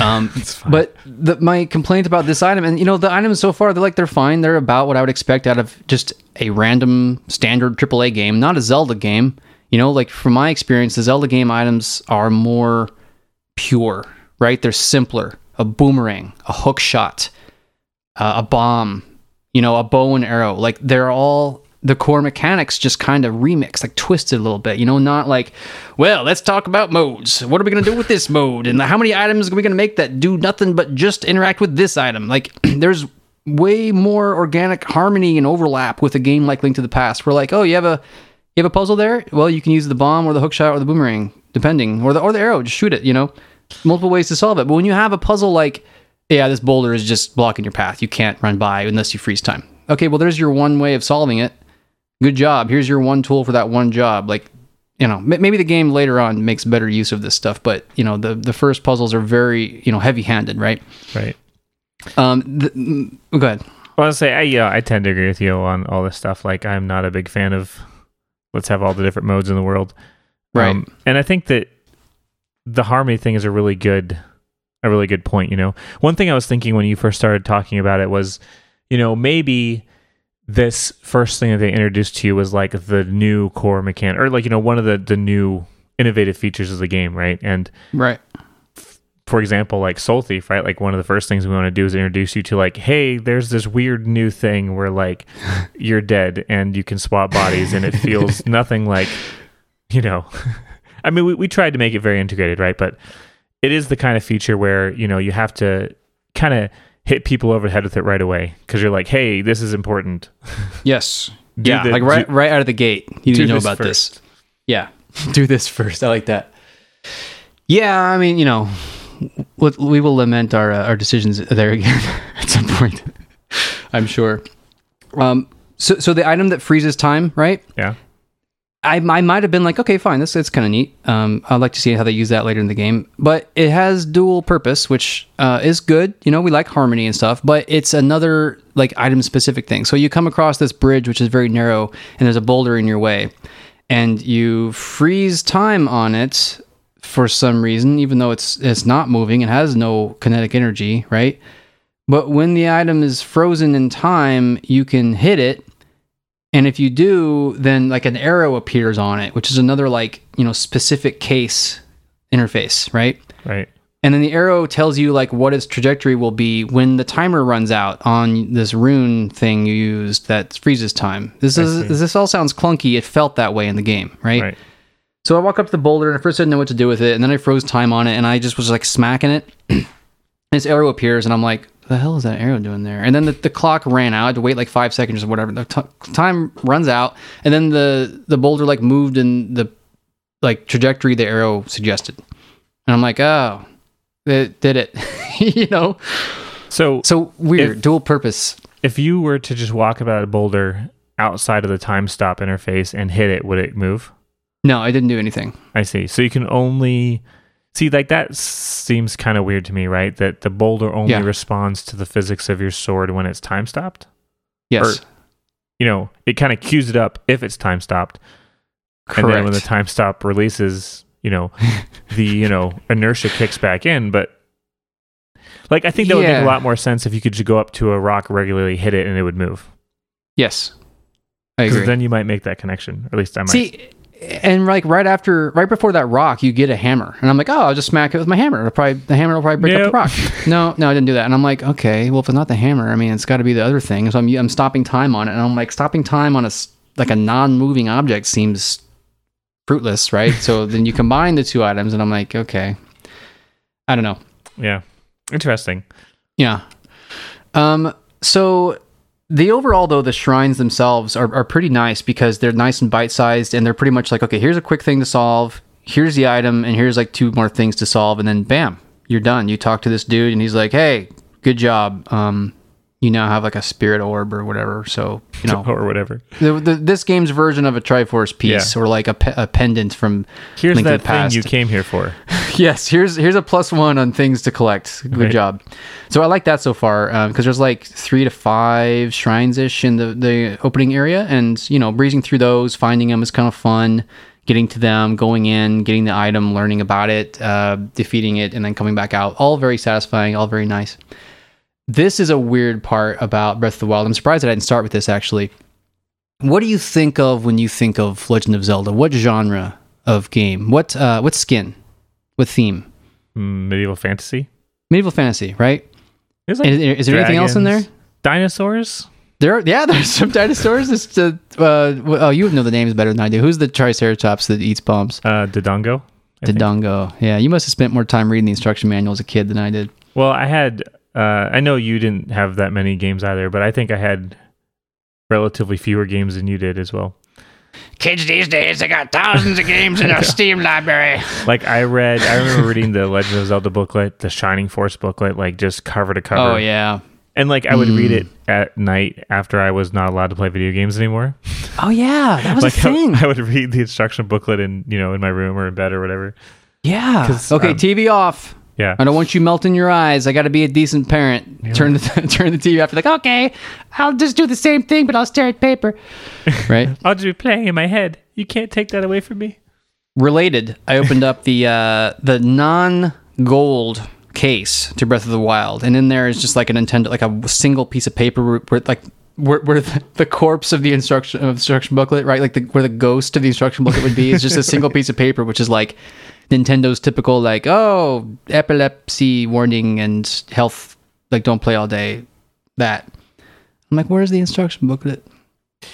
Um, fine. but the, my complaint about this item, and you know the items so far, they're like they're fine. They're about what I would expect out of just a random standard AAA game, not a Zelda game. You know, like from my experience, the Zelda game items are more pure, right? They're simpler. A boomerang, a hook shot, uh, a bomb, you know, a bow and arrow. Like they're all the core mechanics just kind of remixed, like twisted a little bit, you know, not like, well, let's talk about modes. What are we going to do with this mode? And how many items are we going to make that do nothing but just interact with this item? Like [clears throat] there's way more organic harmony and overlap with a game like Link to the Past. We're like, oh, you have a you have a puzzle there? Well, you can use the bomb or the hook shot or the boomerang, depending, or the or the arrow. Just shoot it. You know, multiple ways to solve it. But when you have a puzzle like, yeah, this boulder is just blocking your path. You can't run by unless you freeze time. Okay, well, there's your one way of solving it. Good job. Here's your one tool for that one job. Like, you know, maybe the game later on makes better use of this stuff, but you know, the the first puzzles are very you know heavy handed, right? Right. Um, the, mm, go ahead. Well, I'll say I yeah I tend to agree with you on all this stuff. Like I'm not a big fan of let's have all the different modes in the world, Right. and I think that the harmony thing is a really good a really good point. You know, one thing I was thinking when you first started talking about it was, you know, maybe this first thing that they introduced to you was like the new core mechanic, or like you know one of the the new innovative features of the game, right? And Right. for example, like Soul Thief, right? Like one of the first things we want to do is introduce you to like, hey, there's this weird new thing where like [laughs] you're dead and you can swap bodies and it feels [laughs] nothing like, you know, [laughs] I mean, we, we tried to make it very integrated, right? But it is the kind of feature where, you know, you have to kind of hit people over the head with it right away because you're like, hey, this is important. [laughs] Yes. Do yeah, the- like right right out of the gate, you need to know this about first. this. Yeah, [laughs] do this first. I like that. Yeah, I mean, you know, we we will lament our uh, our decisions there again [laughs] at some point. I'm sure. Um. So so the item that freezes time, right? Yeah. I, I might have been like, okay, fine, this it's kind of neat. Um, I'd like to see how they use that later in the game. But it has dual purpose, which uh, is good. You know, we like harmony and stuff, but it's another like item specific thing. So you come across this bridge, which is very narrow, and there's a boulder in your way, and you freeze time on it for some reason, even though it's it's not moving, it has no kinetic energy, right? But when the item is frozen in time, you can hit it and if you do, then like an arrow appears on it, which is another like, you know, specific case interface, right? Right. And then the arrow tells you like what its trajectory will be when the timer runs out on this rune thing you used that freezes time. This I is see. this all sounds clunky. It felt that way in the game, right? Right. So I walk up to the boulder and at first I didn't know what to do with it, and then I froze time on it and I just was like smacking it. [clears throat] this arrow appears and I'm like, the hell is that arrow doing there? And then the, the clock ran out. I had to wait like five seconds or whatever. The t- time runs out, and then the the boulder like moved in the like trajectory the arrow suggested. And I'm like, oh, it did it. [laughs] you know? So So weird, If- dual purpose. if you were to just walk about a boulder outside of the time stop interface and hit it, would it move? No, I didn't do anything. I see. So you can only see like that seems kind of weird to me, right? That the boulder only Yeah. responds to the physics of your sword when it's time stopped. Yes. You know, it kind of cues it up if it's time stopped, Correct. and then when the time stop releases, you know, the you know [laughs] inertia kicks back in. But like, I think that would make a lot more sense if you could just go up to a rock regularly, hit it, and it would move. yes. I Because agree. then you might make that connection. Or at least I might. See, and like right after, right before that rock, you get a hammer, and I'm like, oh, I'll just smack it with my hammer. It'll probably the hammer will probably break up the rock. [laughs] no, no, I didn't do that. And I'm like, okay, well, if it's not the hammer, I mean, it's got to be the other thing. So I'm I'm stopping time on it, and I'm like, stopping time on a like a non-moving object seems fruitless, right? so [laughs] then you combine the two items, and I'm like, okay, I don't know. Yeah. Interesting. Yeah. Um. So the overall though the shrines themselves are, are pretty nice because they're nice and bite sized and they're pretty much like okay here's a quick thing to solve here's the item and here's like two more things to solve and then bam you're done. You talk to this dude and he's like hey good job. Um you now have like a spirit orb or whatever so you know or whatever. the, the, this game's version of a triforce piece Yeah. or like a, pe- a pendant from Here's Link that the thing Past. you came here for. [laughs] yes here's here's a plus one on things to collect good Right. job so i like that so far because there's like three to five shrines ish in the the opening area and you know breezing through those finding them is kind of fun getting to them going in getting the item learning about it uh, defeating it and then coming back out all very satisfying all very nice this is a weird part about breath of the wild i'm surprised that i didn't start with this actually what do you think of when you think of legend of zelda what genre of game what uh what skin what theme medieval fantasy. medieval fantasy, right? And is, is there anything else in there? Dinosaurs. There, are, yeah, [laughs] there's some dinosaurs. It's uh, uh, oh, you know the names better than I do. Who's the Triceratops that eats bombs? Uh, Dodongo. I think. Dodongo. Yeah, you must have spent more time reading the instruction manual as a kid than I did. Well, I had. Uh, I know you didn't have that many games either, but I think I had relatively fewer games than you did as well. Kids these days, they got thousands of games in [laughs] their Steam library. Like I read, I remember reading the Legend of Zelda booklet, the Shining Force booklet, like just cover to cover. Oh yeah. And like I would read Mm. it at night after I was not allowed to play video games anymore. Oh yeah, that was like a thing. I, I would read the instruction booklet in you know in my room or in bed or whatever. Yeah. Okay, um, TV off. Yeah. I don't want you melting your eyes. I got to be a decent parent. Turn the [laughs] turn the TV off. Like okay, I'll just do the same thing, but I'll stare at paper. [laughs] Right. I'll just be playing in my head. You can't take that away from me. related i opened up the uh the non-gold case to breath of the wild and in there is just like a nintendo like a single piece of paper where like where, where the, the corpse of the instruction of instruction booklet right? Like the where the ghost of the instruction booklet would be is just a [laughs] single piece of paper which is like nintendo's typical like oh epilepsy warning and health like don't play all day that. I'm like where's the instruction booklet?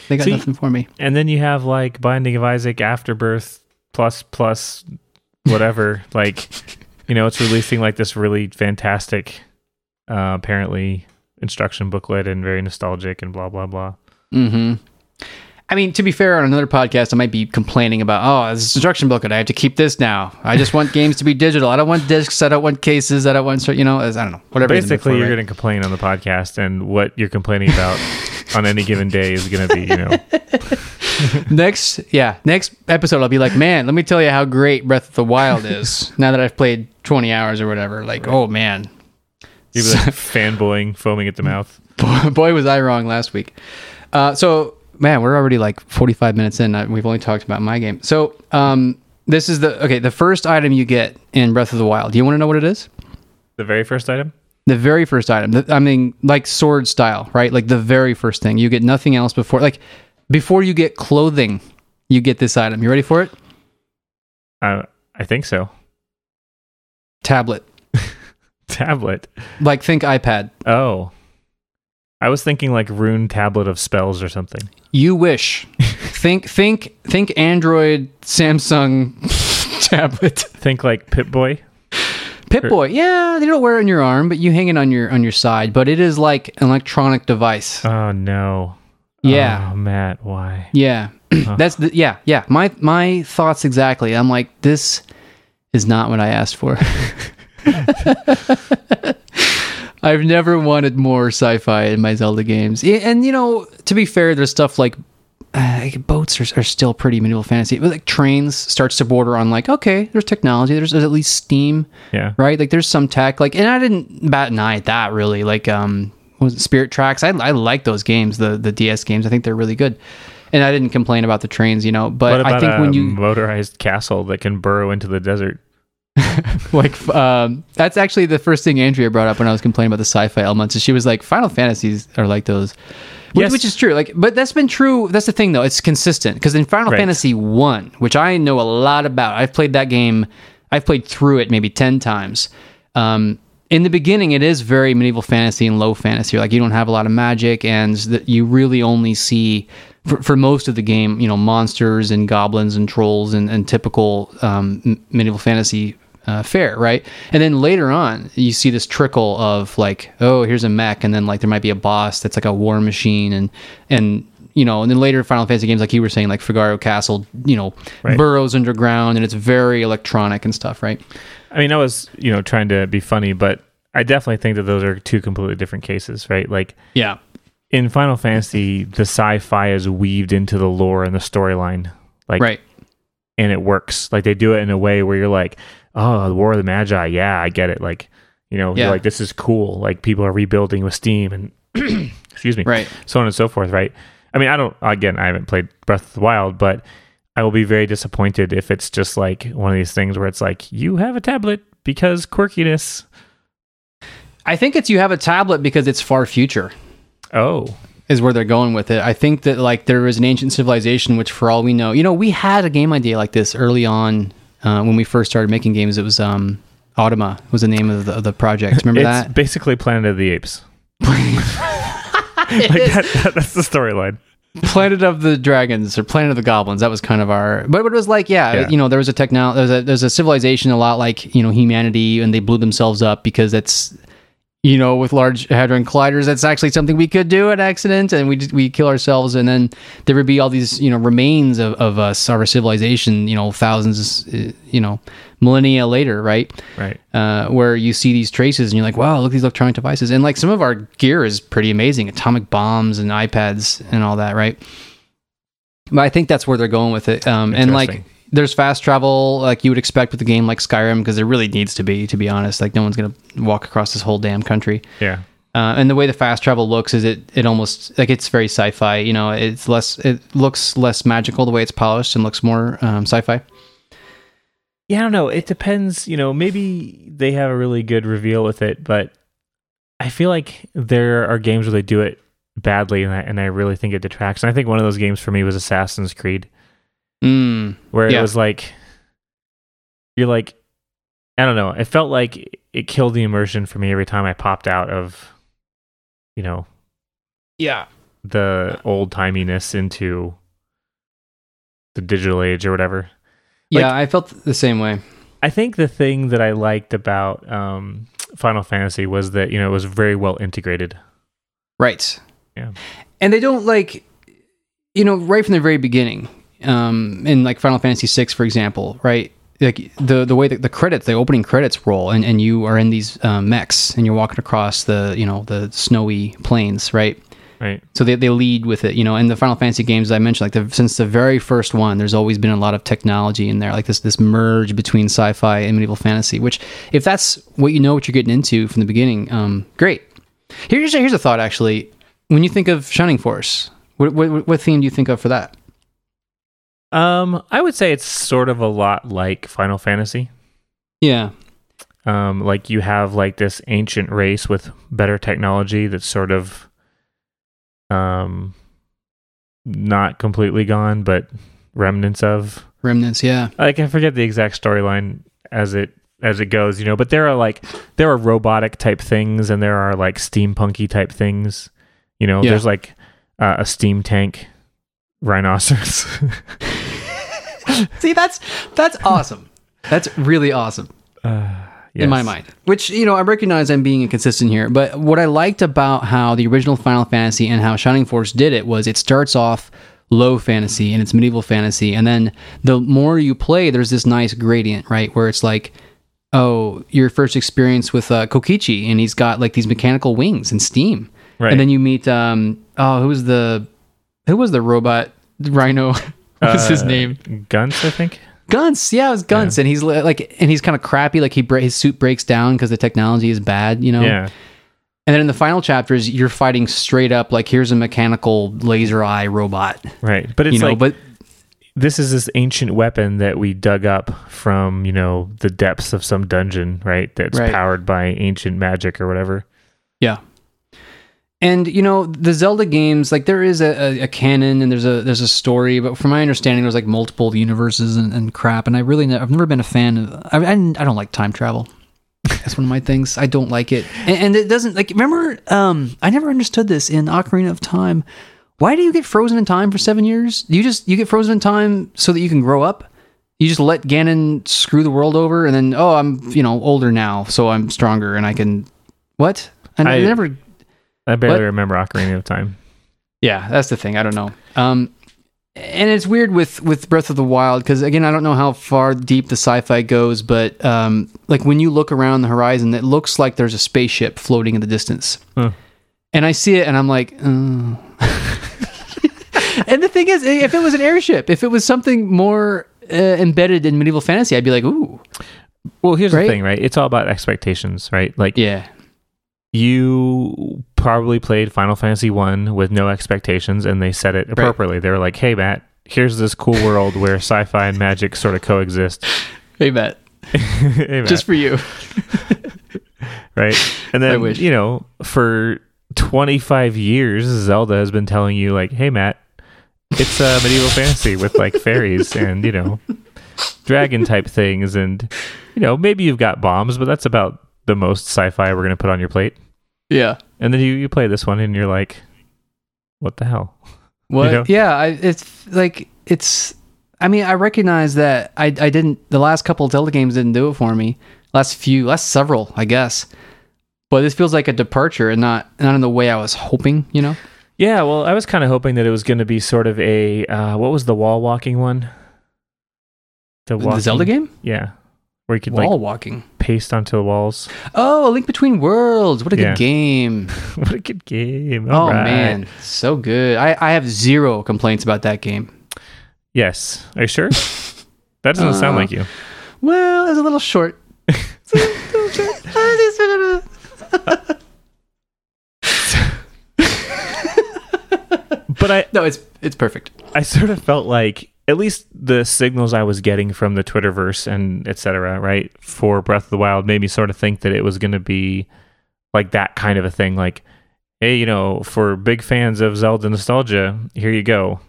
They got See- nothing for me. And then you have like Binding of Isaac Afterbirth plus plus whatever. [laughs] like you know, it's releasing like this really fantastic uh apparently instruction booklet and very nostalgic and blah blah blah. Mm-hmm. I mean, to be fair, on another podcast, I might be complaining about, oh, this instruction booklet. I have to keep this now. I just want games to be digital. I don't want discs. I don't want cases. I don't want, you know, I don't know, whatever. you're in the mood Basically, you're right? going to complain on the podcast, and what you're complaining about [laughs] on any given day is going to be, you know, [laughs] next, yeah, next episode, I'll be like, man, let me tell you how great Breath of the Wild is. now that I've played 20 hours or whatever, like, oh man, you're like fanboying, foaming at the mouth. boy, boy, was I wrong last week. Uh, so, man, we're already like 45 minutes in. We've only talked about my game. So, um, this is the okay. The first item you get in Breath of the Wild. Do you want to know what it is? The very first item. The very first item. The- I mean, like sword style, right? Like the very first thing. You get nothing else before. Like before you get clothing, you get this item. You ready for it? Uh, I think so. Tablet. Tablet. Like think iPad. Oh, I was thinking like rune tablet of spells or something. You wish. think think think Android Samsung [laughs] tablet. Think like Pip Boy. Pip Boy, yeah, they don't wear it on your arm, but you hang it on your on your side. But it is like an electronic device. Oh no. Yeah. Oh, Matt, why? Yeah, [clears throat] that's the yeah yeah. My my thoughts exactly. I'm like this is not what I asked for. [laughs] [laughs] I've never wanted more sci-fi in my Zelda games, and you know, to be fair, there's stuff like uh, boats are, are still pretty medieval fantasy, but like trains starts to border on like okay, there's technology, there's, there's at least steam, Yeah. right? Like there's some tech, like, and I didn't bat an eye at that really. Like, um, was it Spirit Tracks? I, I like those games, the the DS games. I think they're really good, and I didn't complain about the trains, you know. But I think when you motorized castle that can burrow into the desert? [laughs] like um, that's actually the first thing Andrea brought up when I was complaining about the sci-fi elements. Is she was like, Final Fantasies are like those, which, Yes. which is true. Like, but that's been true. That's the thing, though. It's consistent because in Final Right. Fantasy One, which I know a lot about, I've played that game. I've played through it maybe ten times. Um, in the beginning, it is very medieval fantasy and low fantasy. Like you don't have a lot of magic, and that you really only see for, for most of the game, you know, monsters and goblins and trolls and, and typical um, medieval fantasy uh, fare, right? And then later on, you see this trickle of like, oh, here's a mech, and then like there might be a boss that's like a war machine, and and you know, and then later Final Fantasy games, like you were saying, like Figaro Castle, you know, Right. burrows underground, and it's very electronic and stuff, right? I mean, I was, you know, trying to be funny, but I definitely think that those are two completely different cases, right? Like Yeah, in Final Fantasy, the sci-fi is weaved into the lore and the storyline, like, right. and it works. Like they do it in a way where you're like, oh, the War of the Magi, yeah, I get it. Like, you know, Yeah. you're like, this is cool. Like people are rebuilding with Steam and, [clears throat] excuse me, Right. so on and so forth, right? I mean, I don't. Again, I haven't played Breath of the Wild, but I will be very disappointed if it's just like one of these things where it's like you have a tablet because quirkiness. I think it's you have a tablet because it's far future. Oh, is where they're going with it. I think that like there was an ancient civilization, which for all we know, you know, we had a game idea like this early on uh, when we first started making games. It was um, Automa was the name of the, of the project. Remember it's that? basically Planet of the Apes. [laughs] like that, that- that's the storyline. Planet of the Dragons or Planet of the Goblins. That was kind of our. But it was like, yeah, Yeah. you know, there was a technology. There's a there's a civilization a lot like you know humanity, and they blew themselves up because that's. You know, with large hadron colliders, that's actually something we could do an accident, and we we kill ourselves, and then there would be all these you know remains of, of us, our civilization, you know, thousands, uh, you know, millennia later, right? Right. uh, where you see these traces and you're like, wow, look at these electronic devices. And like some of our gear is pretty amazing atomic bombs and iPads and all that, right? But I think that's where they're going with it. Um, and like. There's fast travel like you would expect with a game like Skyrim because there really needs to be, to be honest. Like, no one's going to walk across this whole damn country. Yeah. Uh, and the way the fast travel looks is it it almost like it's very sci-fi. You know, it's less it looks less magical the way it's polished and looks more um, sci-fi. Yeah, I don't know. It depends. You know, maybe they have a really good reveal with it, but I feel like there are games where they do it badly, and I, and I really think it detracts. And I think one of those games for me was Assassin's Creed, Mm. where Yeah. it was like you're like I don't know. It felt like it killed the immersion for me every time I popped out of you know Yeah. the old timiness into the digital age or whatever. Yeah, I felt the same way. I think the thing that I liked about um, Final Fantasy was that you know it was very well integrated. Right. Yeah. And they don't like, you know, right from the very beginning, um, in like Final Fantasy VI, for example, right? Like the the way that the credits, the opening credits roll, and, and you are in these um, mechs and you're walking across the you know the snowy plains, right? Right. So they, they lead with it, you know. And the Final Fantasy games I mentioned, like the, since the very first one, there's always been a lot of technology in there, like this this merge between sci-fi and medieval fantasy. Which, if that's what you know what you're getting into from the beginning, um, great. Here's a, here's a thought actually. When you think of Shining Force, what, what what theme do you think of for that? Um, I would say it's sort of a lot like Final Fantasy. Yeah, Um, like you have like this ancient race with better technology that's sort of um not completely gone, but remnants of. remnants. Yeah, Like I forget the exact storyline as it as it goes, you know, but there are like there are robotic type things and there are like steampunky type things. You know, Yeah. there's like uh, a steam tank rhinoceros. [laughs] see that's that's awesome. That's really awesome. in my mind. Which you know, I recognize I'm being inconsistent here, but what I liked about how the original Final Fantasy and how Shining Force did it was it starts off low fantasy and it's medieval fantasy, and then the more you play, there's this nice gradient, right, where it's like. Oh, your first experience with uh, Kokichi, and he's got like these mechanical wings and steam. Right. And then you meet um oh who's the who was the robot rhino? [laughs] what was his Uh, name? Guntz, I think. Guntz, yeah, it was Guntz, and he's like, and he's kind of crappy. Like he his suit breaks down because the technology is bad, you know. Yeah. And then in the final chapters, you're fighting straight up like here's a mechanical laser eye robot, Right. But it's you know. like but this is this ancient weapon that we dug up from you know the depths of some dungeon, right? That's Right. powered by ancient magic or whatever. Yeah. And you know the Zelda games, like there is a, a, canon and there's a there's a story, but from my understanding, there's like multiple universes and, and crap. And I really ne- I've never been a fan of. I, I I don't like time travel. [laughs] That's one of my things. I don't like it, and, and it doesn't like. Remember, um, I never understood this in Ocarina of Time. Why do you get frozen in time for seven years? You just you get frozen in time so that you can grow up. You just let Ganon screw the world over, and then oh, I'm you know older now, so I'm stronger and I can. What? I, I- never I barely What? remember Ocarina of Time. yeah, that's the thing. I don't know. Um, and it's weird with with Breath of the Wild because again, I don't know how far deep the sci-fi goes, but um, like when you look around the horizon, it looks like there's a spaceship floating in the distance, Huh. and I see it, and I'm like. Oh. [laughs] and the thing is, if it was an airship, if it was something more uh, embedded in medieval fantasy, I'd be like, "Ooh, Well, here's Right? the thing, right? It's all about expectations, right? Like yeah, you probably played Final Fantasy One with no expectations, and they said it appropriately. They were like, "Hey, Matt, here's this cool world where [laughs] sci-fi and magic sort of coexist." hey Matt, [laughs] Hey, Matt. just for you." [laughs] right? And then you know, for 25 years, Zelda has been telling you like, "Hey, Matt, it's a medieval fantasy with like fairies and you know, dragon type things, and you know, maybe you've got bombs, but that's about the most sci-fi we're gonna put on your plate." Yeah. And then you you play this one, and you're like, "What the hell?" [laughs] What? know? Yeah, I, it's like it's. I mean, I recognize that I I didn't. The last couple of Zelda games didn't do it for me. Last few, last several, I guess. But this feels like a departure, and not not in the way I was hoping. You know? Yeah, well, I was kind of hoping that it was going to be sort of a uh, what was the wall walking one? The, The Zelda game, yeah, where you could wall like walking. paste onto the walls. Oh, A Link Between Worlds. What a Yeah. good game. [laughs] what a good game! oh All right. man, so good. I I have zero complaints about that game. Yes. Are you sure? [laughs] That doesn't sound Uh, like you. Well, it's a little short. [laughs] But I, no, it's it's perfect. I sort of felt like at least the signals I was getting from the Twitterverse and et cetera, right, for Breath of the Wild made me sort of think that it was going to be like that kind of a thing. Like, hey, you know, for big fans of Zelda nostalgia, here you go.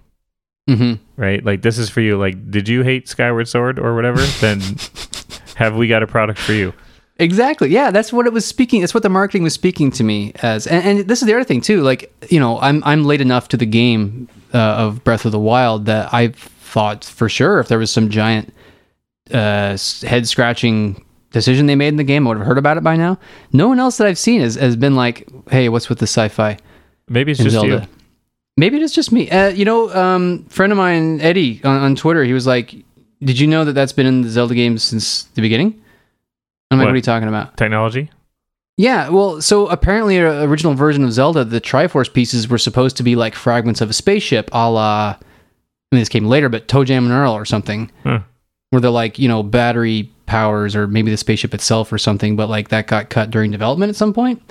hmm Right? Like, this is for you. Like, did you hate Skyward Sword or whatever? then [laughs] have we got a product for you? Exactly. Yeah, that's what it was speaking. That's what the marketing was speaking to me as. And, and this is the other thing too. Like you know, I'm I'm late enough to the game uh, of Breath of the Wild that I thought for sure if there was some giant uh, head scratching decision they made in the game, I would have heard about it by now. No one else that I've seen has, has been like, "Hey, what's with the sci-fi Maybe it's just Zelda?" you. Maybe it is just me. Uh, you know, um, friend of mine, Eddie, on, on Twitter, he was like, "Did you know that that's been in the Zelda games since the beginning?" I'm like, What? "What are you talking about?" Technology? Yeah, well, so apparently, a original version of Zelda, the Triforce pieces were supposed to be like fragments of a spaceship, a la. I mean, this came later, but ToeJam and Earl or something, Huh. where they're like you know battery powers or maybe the spaceship itself or something, but like that got cut during development at some point,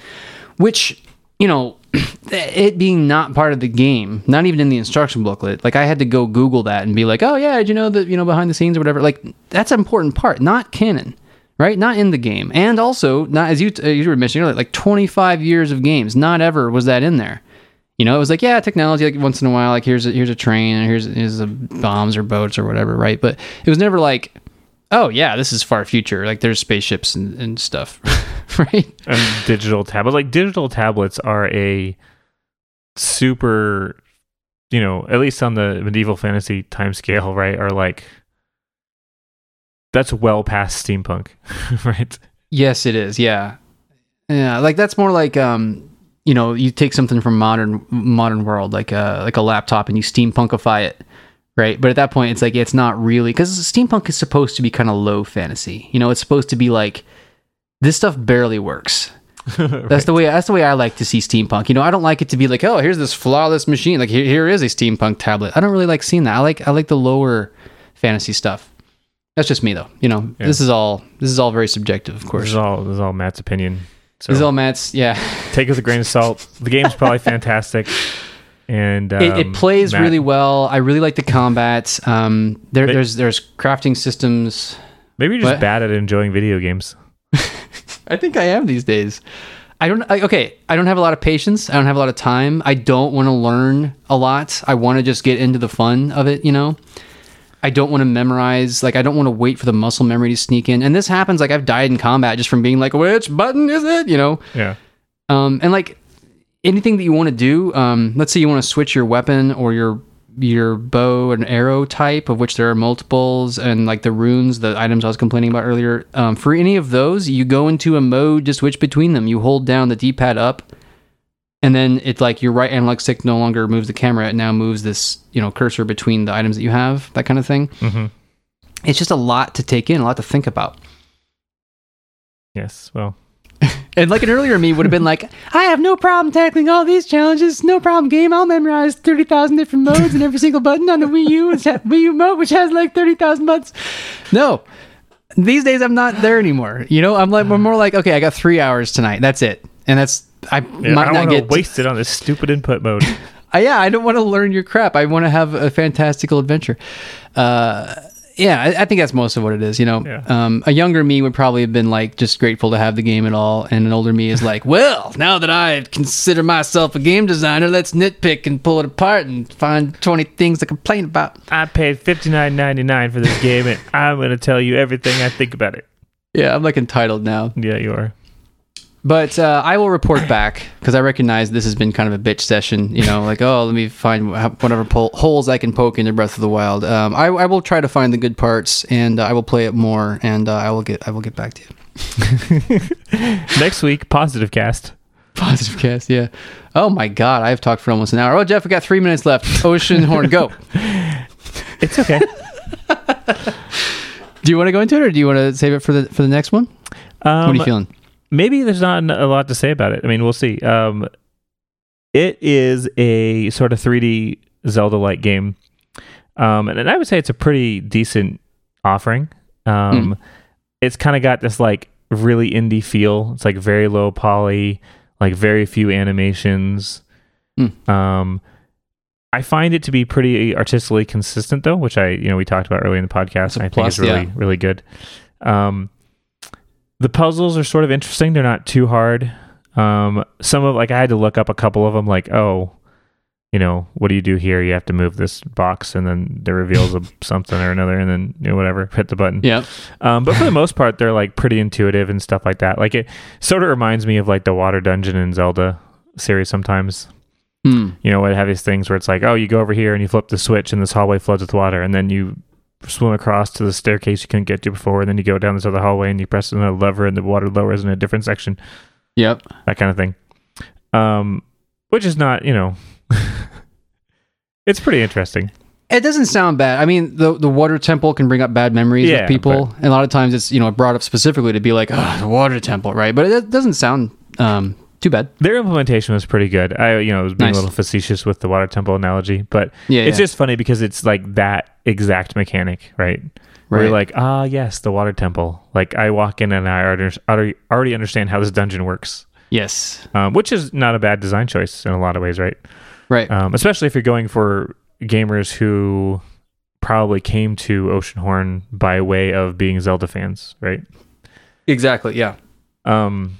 which you know, [clears throat] it being not part of the game, not even in the instruction booklet, like I had to go Google that and be like, oh yeah, did you know that you know behind the scenes or whatever? Like that's an important part, not canon right? Not in the game, and also not as you uh, you were mentioning earlier, like 25 years of games, not ever was that in there. You know, it was like yeah, technology. Like once in a while, like here's a, here's a train, and here's here's a bombs or boats or whatever, right? But it was never like, oh yeah, this is far future. Like there's spaceships and, and stuff, [laughs] right? and digital tablets. Like digital tablets are a super, you know, at least on the medieval fantasy time scale, right? Are like that's well past steampunk, [laughs] right? Yes, it is. Yeah, yeah. Like that's more like um, you know, you take something from modern modern world, like a like a laptop, and you steampunkify it, right? But at that point, it's like it's not really because steampunk is supposed to be kind of low fantasy. You know, it's supposed to be like this stuff barely works. [laughs] That's the way. That's the way I like to see steampunk. You know, I don't like it to be like, oh, here's this flawless machine. Like here, here is a steampunk tablet. I don't really like seeing that. I like I like the lower fantasy stuff. That's just me, though. You know, Yeah. this is all this is all very subjective, of course. This is all this is all Matt's opinion. So This is all Matt's. Yeah, [laughs] take it with a grain of salt. The game's probably [laughs] fantastic, and it, it um, plays Matt- really well. I really like the combat. Um, there, But- there's there's crafting systems. Maybe you're just bad at enjoying video games. [laughs] I think I am these days. I don't. I, okay, I don't have a lot of patience. I don't have a lot of time. I don't want to learn a lot. I want to just get into the fun of it. You know. I don't want to memorize. Like I don't want to wait for the muscle memory to sneak in. And this happens. Like I've died in combat just from being like, which button is it? You know. Yeah. Um, and like anything that you want to do, um, let's say you want to switch your weapon or your your bow and arrow type, of which there are multiples, and like the runes, the items I was complaining about earlier. Um, for any of those, you go into a mode to switch between them. You hold down the D-pad up, and then it's like your right analog stick no longer moves the camera; it now moves this you know cursor between the items that you have, that kind of thing. hmm It's just a lot to take in, a lot to think about. Yes. Well, [laughs] And like an earlier me would have been like, [laughs] I have no problem tackling all these challenges. No problem, game. I'll memorize 30,000 different modes and every single button on the Wii U, which ha- Wii U mode, which has like 30,000 buttons. No. These days I'm not there anymore. You know, I'm like, we're more like, okay, I got three hours tonight. That's it. And that's, I yeah, might I not want to get. waste it on this stupid input mode. [laughs] Uh, yeah, I don't want to learn your crap. I want to have a fantastical adventure. Uh, yeah, I, I think that's most of what it is. You know, Yeah. um, a younger me would probably have been like just grateful to have the game at all, and an older me is like, [laughs] well, now that I consider myself a game designer, let's nitpick and pull it apart and find twenty things to complain about. I paid fifty nine ninety nine for this game, and I'm going to tell you everything I think about it. Yeah, I'm like entitled now. Yeah, you are. But uh, I will report back because I recognize this has been kind of a bitch session. You know, like oh, let me find whatever pol- holes I can poke into Breath of the Wild. Um, I, I will try to find the good parts, and uh, I will play it more, and uh, I will get I will get back to you. [laughs] Next week, positive cast. Positive cast, yeah. Oh my god, I've talked for almost an hour. Oh, Jeff, we got three minutes left. Oceanhorn, go. [laughs] It's okay. [laughs] Do you want to go into it, or do you want to save it for the for the next one? Um, what are you feeling? Maybe there's not a lot to say about it. I mean, we'll see. Um, it is a sort of 3D Zelda-like game, um, and, and I would say it's a pretty decent offering. Um, It's kind of got this like really indie feel. It's like very low poly, like very few animations. Hmm. Um, I find it to be pretty artistically consistent, though, which I you know we talked about earlier in the podcast. And I plus, think is really yeah. really good. Um, the puzzles are sort of interesting. They're not too hard. Um, some of like I had to look up a couple of them. Like, oh, you know, what do you do here? You have to move this box, and then there reveals [laughs] a, something or another, and then you know whatever, hit the button. Yeah. Um, but for the [laughs] most part, they're like pretty intuitive and stuff like that. Like it sort of reminds me of like the Water Dungeon in Zelda series sometimes. Hmm. You know, it have these things where it's like, oh, you go over here and you flip the switch, and this hallway floods with water, and then you swim across to the staircase you couldn't get to before, and then you go down this other hallway and you press another lever, and the water lowers in a different section. Yep. That kind of thing. Um, which is not, you know, [laughs] it's pretty interesting. It doesn't sound bad. I mean, the the water temple can bring up bad memories Yeah, with people, and a lot of times it's you know brought up specifically to be like, oh, the water temple, right? But it doesn't sound um, too bad. Their implementation was pretty good. I, you know, was being Nice. a little facetious with the water temple analogy, but Yeah, it's yeah. just funny because it's like that exact mechanic, right? Where you're like, ah, yes, the water temple. Like I walk in and I already already, already understand how this dungeon works, yes, um, which is not a bad design choice in a lot of ways, right? right. Um, especially if you're going for gamers who probably came to Oceanhorn by way of being Zelda fans, right? exactly. Yeah. Um,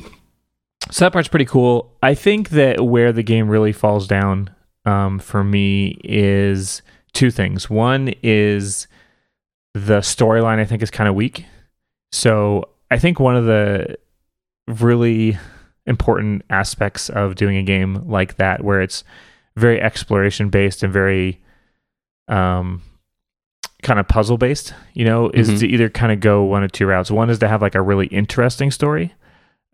so that part's pretty cool. I think that where the game really falls down um, for me is two things. One is the storyline. I think is kind of weak. So I think one of the really important aspects of doing a game like that, where it's very exploration based and very um, kind of puzzle based, you know, is Mhm. to either kind of go one of two routes. One is to have like a really interesting story,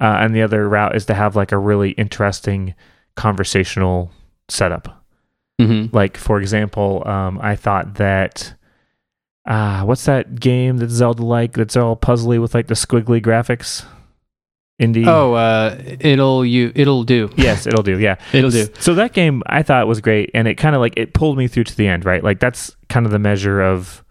uh, and the other route is to have like a really interesting conversational setup. Mm-hmm. Like for example, um, I thought that ah, what's that game that's Zelda like that's all puzzly with like the squiggly graphics? Indie. Oh, uh, it'll you Ittle Dew. [laughs] yes, Ittle Dew. Yeah, Ittle Dew. So that game I thought was great, and it kind of like it pulled me through to the end, right? Like that's kind of the measure of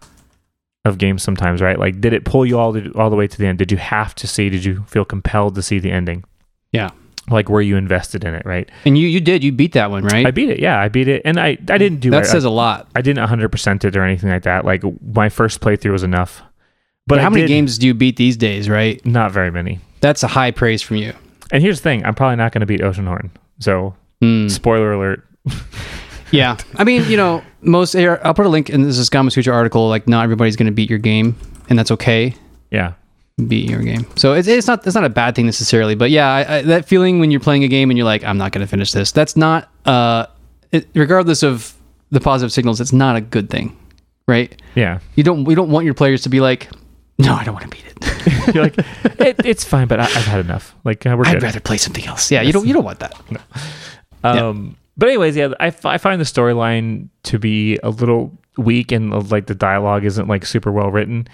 of games sometimes, right? Like did it pull you all the, all the way to the end? Did you have to see? Did you feel compelled to see the ending? Yeah. like were you invested in it, right? And you you did you beat that one right? I beat it, yeah, I beat it, and I I didn't do that it. says a lot. I didn't 100 percent it or anything like that. Like my first playthrough was enough. But But how I many did- games do you beat these days? Right? Not very many. That's a high praise from you. And here's the thing: I'm probably not going to beat Oceanhorn. So Hmm. spoiler alert. [laughs] Yeah, I mean, you know, most here, I'll put a link in this Gamasutra article. Like, not everybody's going to beat your game, and that's okay. Yeah, Beat your game, so it's, it's not it's not a bad thing necessarily. But yeah, I, I, that feeling when you're playing a game and you're like, I'm not going to finish this. That's not, uh, it, regardless of the positive signals, it's not a good thing, right? yeah. You don't we don't want your players to be like, no, I don't want to beat it. [laughs] You're like, it, it's fine, but I, I've had enough. Like uh, we're I'd good. rather play something else. Yeah, you don't you don't want that. No. Um, but anyways, yeah, I, f- I find the storyline to be a little weak and uh, like the dialogue isn't like super well written,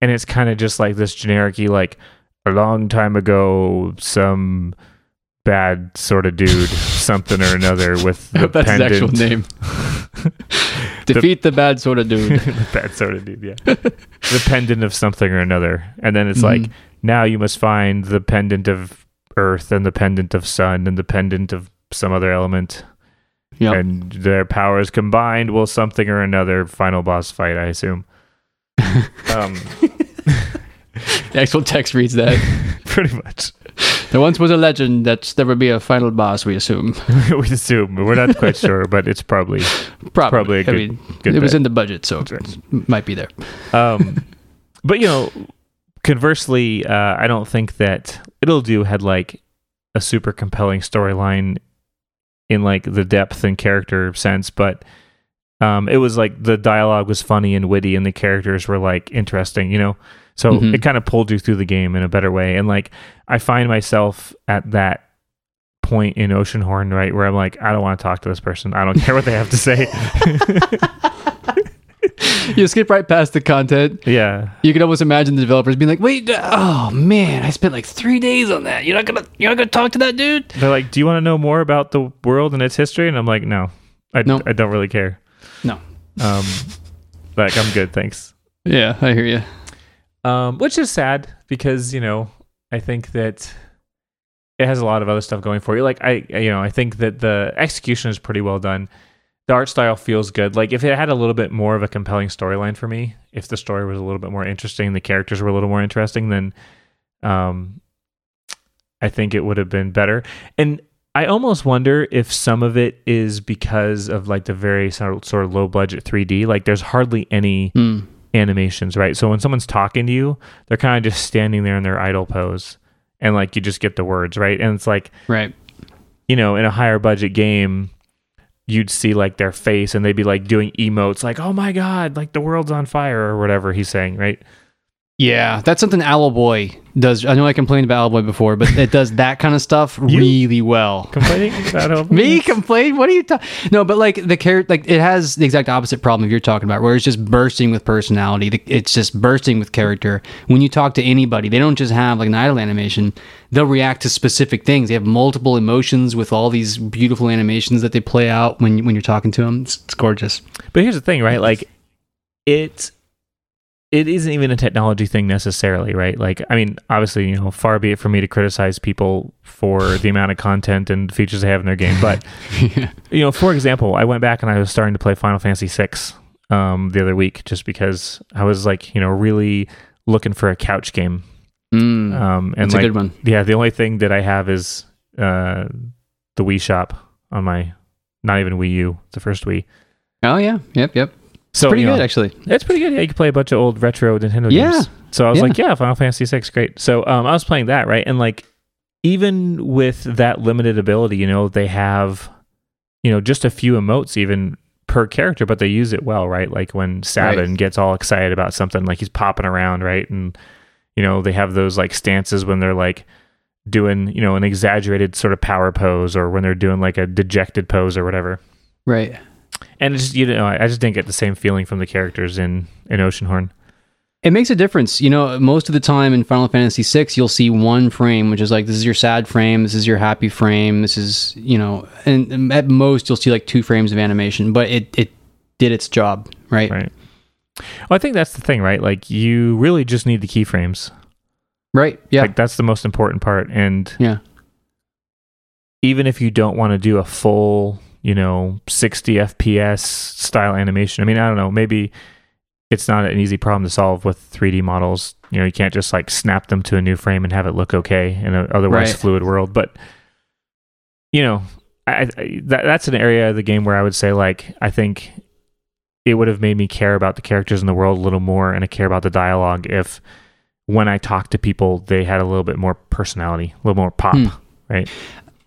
and it's kind of just like this generic like a long time ago some bad sort of dude [laughs] something or another with the [laughs] That's his pendant. actual name. [laughs] Defeat the bad sort of dude. the bad sort of dude, yeah. the pendant of something or another, and then it's Mm-hmm. like now you must find the pendant of earth and the pendant of sun and the pendant of some other element. Yep. and their powers combined will something or another final boss fight i assume [laughs] um The actual text reads that. [laughs] pretty much There once was a legend that there would be a final boss, we assume. [laughs] we assume we're not quite sure but it's probably Probably. Probably a I good- mean, good it was in the budget, so right. it might be there. um but you know conversely uh i don't think that Ittle Dew had like a super compelling storyline in like the depth and character sense but um it was like the dialogue was funny and witty and the characters were like interesting you know? So Mhm. it kind of pulled you through the game in a better way and like i find myself at that point in oceanhorn right where i'm like i don't want to talk to this person. I don't care what they have to say [laughs] [laughs] [laughs] You skip right past the content. yeah You can almost imagine the developers being like, "Wait, oh man, I spent like three days on that. You're not gonna, you're not gonna talk to that dude." They're like, "Do you want to know more about the world and its history?" And I'm like, "No, I, No. I don't really care. No. Um, like I'm good, thanks." Yeah, I hear you. Um, which is sad because you know I think that it has a lot of other stuff going for you. Like I, I- you know, I think that the execution is pretty well done. The art style feels good. Like if it had a little bit more of a compelling storyline for me, if the story was a little bit more interesting, the characters were a little more interesting, then um, I think it would have been better. And I almost wonder if some of it is because of like the very sort of, low budget 3D. Like there's hardly any Hmm. animations, right? So when someone's talking to you, they're kind of just standing there in their idle pose, and like you just get the words, right? And it's like Right. you know, in a higher budget game, you'd see like their face, and they'd be like doing emotes, like "Oh my god, like the world's on fire" or whatever he's saying, right? Yeah, that's something Owlboy does. I know I complained about Owlboy before, but it does that kind of stuff [laughs] really well. Complaining about [laughs] Me complain? What are you talking? No, but like the character, like it has the exact opposite problem you're talking about, where it's just bursting with personality. It's just bursting with character. When you talk to anybody, they don't just have like an idle animation. They'll react to specific things. They have multiple emotions with all these beautiful animations that they play out when when you're talking to them. It's, it's gorgeous. But here's the thing, right? Like it it isn't even a technology thing necessarily, right? Like I mean, obviously, you know, far be it for me to criticize people for [laughs] the amount of content and features they have in their game, but [laughs] you know, for example, I went back and I was starting to play Final Fantasy VI um, the other week just because I was like, you know, really looking for a couch game. Mm, Um, and that's like, a good one. yeah, the only thing that I have is uh, the Wii Shop on my, not even Wii U, it's the first Wii. Oh yeah, yep, yep. So Pretty you know, good actually. it's pretty good. Yeah, you can play a bunch of old retro Nintendo Yeah. games. So I was Yeah. like, yeah, Final Fantasy VI, great. So um, I was playing that, right? And like, even with that limited ability, you know, they have, you know, just a few emotes even per character, but they use it well, right? Like when Sabin gets all excited about something, like he's popping around, right? And, you know, they have those like stances when they're like doing, you know, an exaggerated sort of power pose or when they're doing like a dejected pose or whatever Right. And just you know I just didn't get the same feeling from the characters in in Oceanhorn. It makes a difference. You know, most of the time in Final Fantasy VI, you'll see one frame, which is like, this is your sad frame, this is your happy frame, this is, you know, and, and at most you'll see like two frames of animation, but it, it did its job, right? Right. Well, I think that's the thing, right? Like you really just need the keyframes. Right. Yeah. Like that's the most important part. And yeah. even if you don't want to do a full, you know, 60 FPS style animation. I mean, I don't know, maybe it's not an easy problem to solve with 3D models. You know, you can't just like snap them to a new frame and have it look okay in an otherwise Right. fluid world. But you know, I, I, that, that's an area of the game where I would say like I think it would have made me care about the characters in the world a little more and I care about the dialogue if when I talked to people they had a little bit more personality, a little more pop, Hmm. right?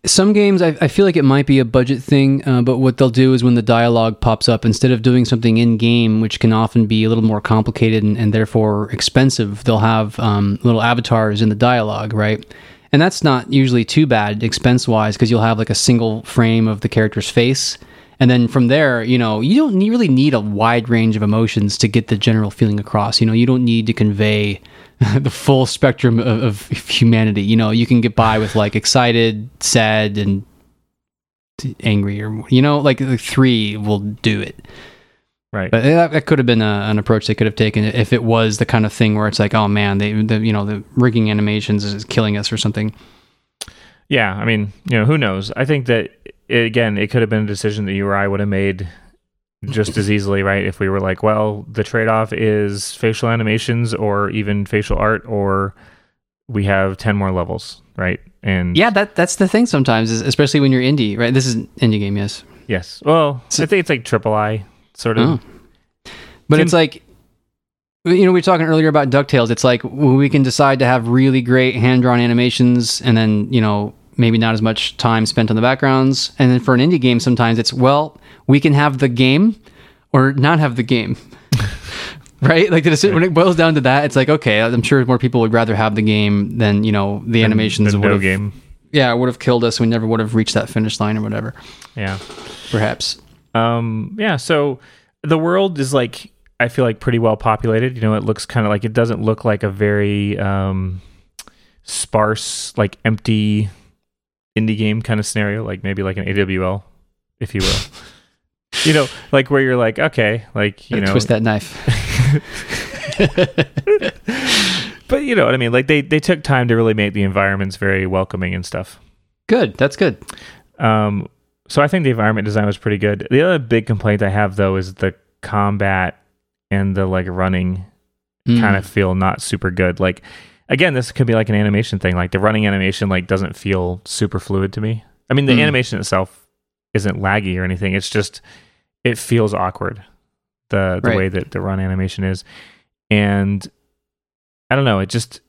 Some games, I, I feel like it might be a budget thing, uh, but what they'll do is when the dialogue pops up, instead of doing something in game, which can often be a little more complicated and, and therefore expensive, they'll have um, little avatars in the dialogue, right? And that's not usually too bad expense wise because you'll have like a single frame of the character's face. And then from there, you know, you don't really need a wide range of emotions to get the general feeling across. You know, you don't need to convey [laughs] the full spectrum of, of humanity. You know, you can get by with like excited, sad, and angry, or you know, like the three will do it. Right. But that, that could have been a, an approach they could have taken if it was the kind of thing where it's like, oh man, they, the, you know, the rigging animations is killing us or something. Yeah, I mean, you know, who knows? I think that it, again, it could have been a decision that you or I would have made just as easily, right? If we were like, well, the trade-off is facial animations or even facial art, or we have ten more levels, right? And Yeah, that that's the thing sometimes, is especially when you're indie, right? This is an indie game, yes. yes. Well, I think it's like triple I sort of. Oh. But Can- it's like, you know, we were talking earlier about DuckTales. It's like we can decide to have really great hand drawn animations and then, you know, maybe not as much time spent on the backgrounds. And then for an indie game, sometimes it's, well, we can have the game or not have the game. [laughs] right? Like the when it boils down to that, it's like, okay, I'm sure more people would rather have the game than, you know, the animations the would no game. yeah, it would have killed us. We never would have reached that finish line or whatever, Yeah. perhaps. Um, yeah, so the world is like I feel like pretty well populated. You know, it looks kind of like it doesn't look like a very um, sparse, like empty indie game kind of scenario, like maybe like an AWL, if you will. [laughs] you know, like where you're like, okay, like you know, Twist that knife. [laughs] but you know what I mean. Like they they took time to really make the environments very welcoming and stuff. Good. That's good. Um, so I think the environment design was pretty good. The other big complaint I have though is the combat and the like running Mm. kind of feel not super good. Like again, this could be like an animation thing. Like the running animation like doesn't feel super fluid to me. I mean, the Mm. animation itself isn't laggy or anything. It's just it feels awkward. The the Right. way that the run animation is. And I don't know, it just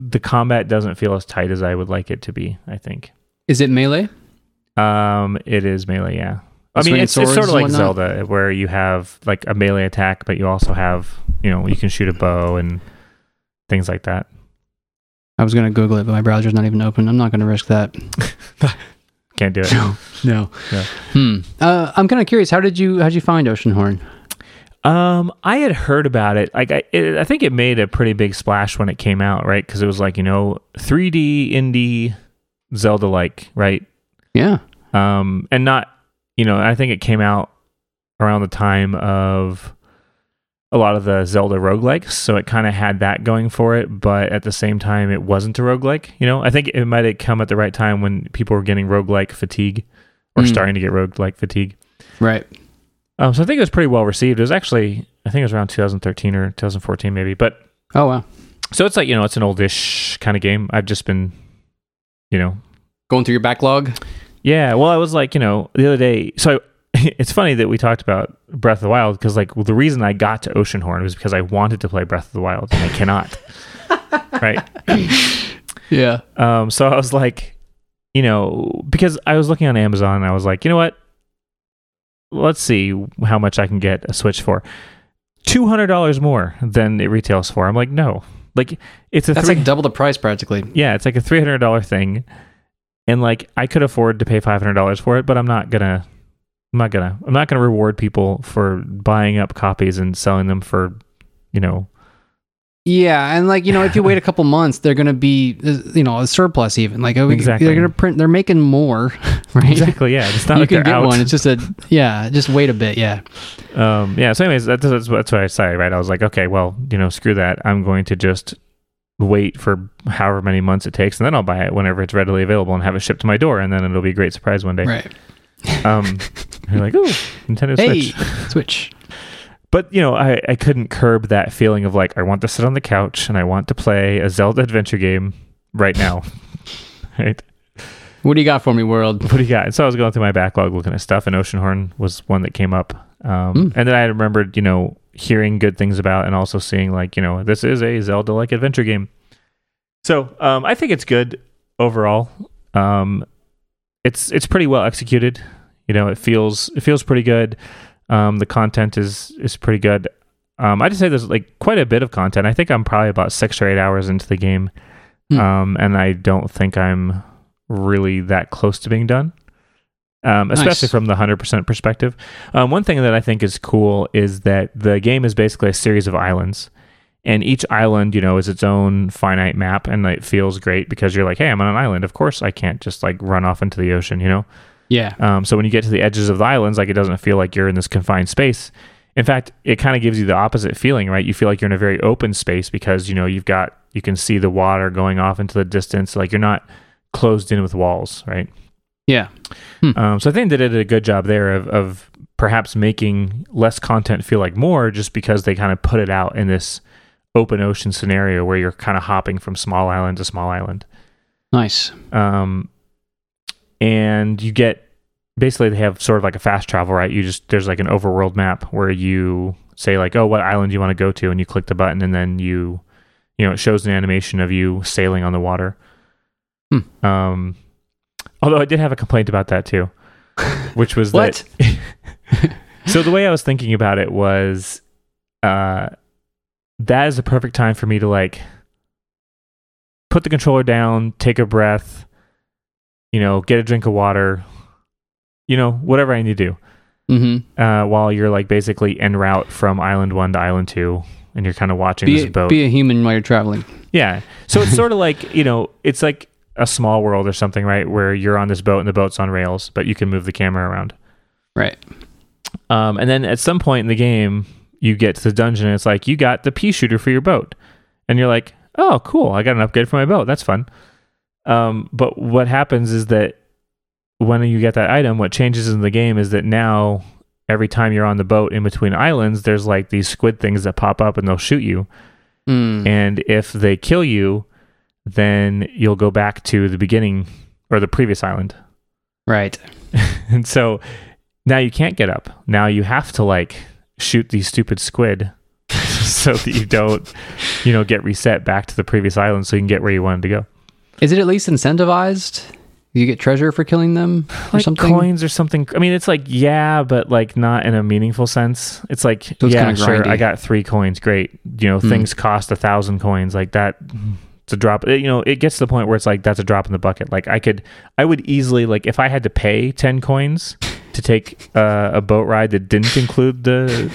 the combat doesn't feel as tight as I would like it to be, I think. Is it melee? Um, it is melee, yeah. I mean, it's, it's sort of like? Zelda, where you have like a melee attack, but you also have, you know, you can shoot a bow and things like that. I was gonna Google it, but my browser's not even open. I'm not gonna risk that. [laughs] Can't do it. No, no. Yeah. Hmm. Uh, I'm kind of curious. How did you how did you find Oceanhorn? Um, I had heard about it. Like, I, it, I think it made a pretty big splash when it came out, right? Because it was like, you know, 3D indie Zelda-like, right? Yeah. um, and not you know i think it came out around the time of a lot of the zelda roguelikes so it kind of had that going for it but at the same time it wasn't a roguelike you know i think it might have come at the right time when people were getting roguelike fatigue or Mm. starting to get roguelike fatigue Right. um, so i think it was pretty well received it was actually i think it was around 2013 or 2014 maybe but Oh wow. so it's like you know it's an oldish kind of game i've just been you know Going through your backlog. Yeah, well, I was like, you know, the other day. So [laughs] it's funny that we talked about Breath of the Wild because, like, well, the reason I got to Oceanhorn was because I wanted to play Breath of the Wild and I cannot. [laughs] right. Yeah. Um. So I was like, you know, because I was looking on Amazon and I was like, you know what? Let's see how much I can get a Switch for. Two hundred dollars more than it retails for. I'm like, no, like it's a That's three- like double the price practically. yeah, it's like a three hundred dollar thing, and like I could afford to pay five hundred dollars for it, but I'm not gonna. I'm not gonna. I'm not gonna reward people for buying up copies and selling them for, you know. Yeah, and like you know, if you wait a couple months, they're gonna be uh, you know a surplus even. Like oh, Exactly. they're gonna print. They're making more, [laughs] right? Exactly. Yeah. It's not you like can get out. one. It's just a yeah. Just wait a bit. Yeah. Um. Yeah. So, anyways, that's that's, that's what I decided. Right. I was like, okay, well, you know, screw that. I'm going to just wait for however many months it takes, and then I'll buy it whenever it's readily available and have it shipped to my door, and then it'll be a great surprise one day. Right. Um, you're like, oh, Nintendo Hey, Switch. Switch. But you know, I, I couldn't curb that feeling of like I want to sit on the couch and I want to play a Zelda adventure game right now. [laughs] right? What do you got for me, world? What do you got? And so I was going through my backlog looking at stuff, and Oceanhorn was one that came up. Um, Mm. And then I remembered, you know, hearing good things about and also seeing like, you know, this is a Zelda like adventure game. So um, I think it's good overall. Um, it's it's pretty well executed. You know, it feels it feels pretty good. Um, the content is is pretty good. Um, I just say there's like quite a bit of content. I think I'm probably about six or eight hours into the game, Hmm. um, and I don't think I'm really that close to being done. Um, especially Nice. from the hundred percent perspective. Um, one thing that I think is cool is that the game is basically a series of islands, and each island, you know, is its own finite map, and it feels great because you're like, hey, I'm on an island. Of course, I can't just like run off into the ocean, you know. Yeah. Um, so when you get to the edges of the islands, like it doesn't feel like you're in this confined space. In fact, it kind of gives you the opposite feeling, right? You feel like you're in a very open space because you know you've got you can see the water going off into the distance. Like you're not closed in with walls, right? Yeah. Um, so I think they did a good job there of, of perhaps making less content feel like more, just because they kind of put it out in this open ocean scenario where you're kind of hopping from small island to small island Nice. um, and you get basically they have sort of like a fast travel right you just there's like an overworld map where you say like oh what island you want to go to and you click the button and then you you know it shows an animation of you sailing on the water Hmm. um although i did have a complaint about that too [laughs] which was What? that [laughs] so the way i was thinking about it was uh that is the perfect time for me to like put the controller down take a breath you know get a drink of water you know whatever i need to do Mm-hmm. uh, while you're like basically en route from island one to island two and you're kind of watching Be, this boat be a human while you're traveling. yeah so it's [laughs] sort of like you know it's like a small world or something right where you're on this boat and the boat's on rails but you can move the camera around Right. Um, and then at some point in the game, you get to the dungeon and it's like, you got the pea shooter for your boat. And you're like, oh, cool. I got an upgrade for my boat. That's fun. Um, but what happens is that when you get that item, what changes in the game is that now every time you're on the boat in between islands, there's like these squid things that pop up and they'll shoot you. Mm. And if they kill you, then you'll go back to the beginning or the previous island. Right. [laughs] and so now you can't get up. Now you have to like shoot these stupid squid [laughs] so that you don't, you know, get reset back to the previous island so you can get where you wanted to go. Is it at least incentivized? You get treasure for killing them or [sighs] Like something? coins or something. I mean, it's like yeah, but like not in a meaningful sense. It's like it's yeah, sure, grindy. I got three coins. Great. You know, Hmm. things cost a thousand coins. Like that. It's a drop. You know, it gets to the point where it's like that's a drop in the bucket. Like I could, I would easily like if I had to pay ten coins to take uh, a boat ride that didn't include the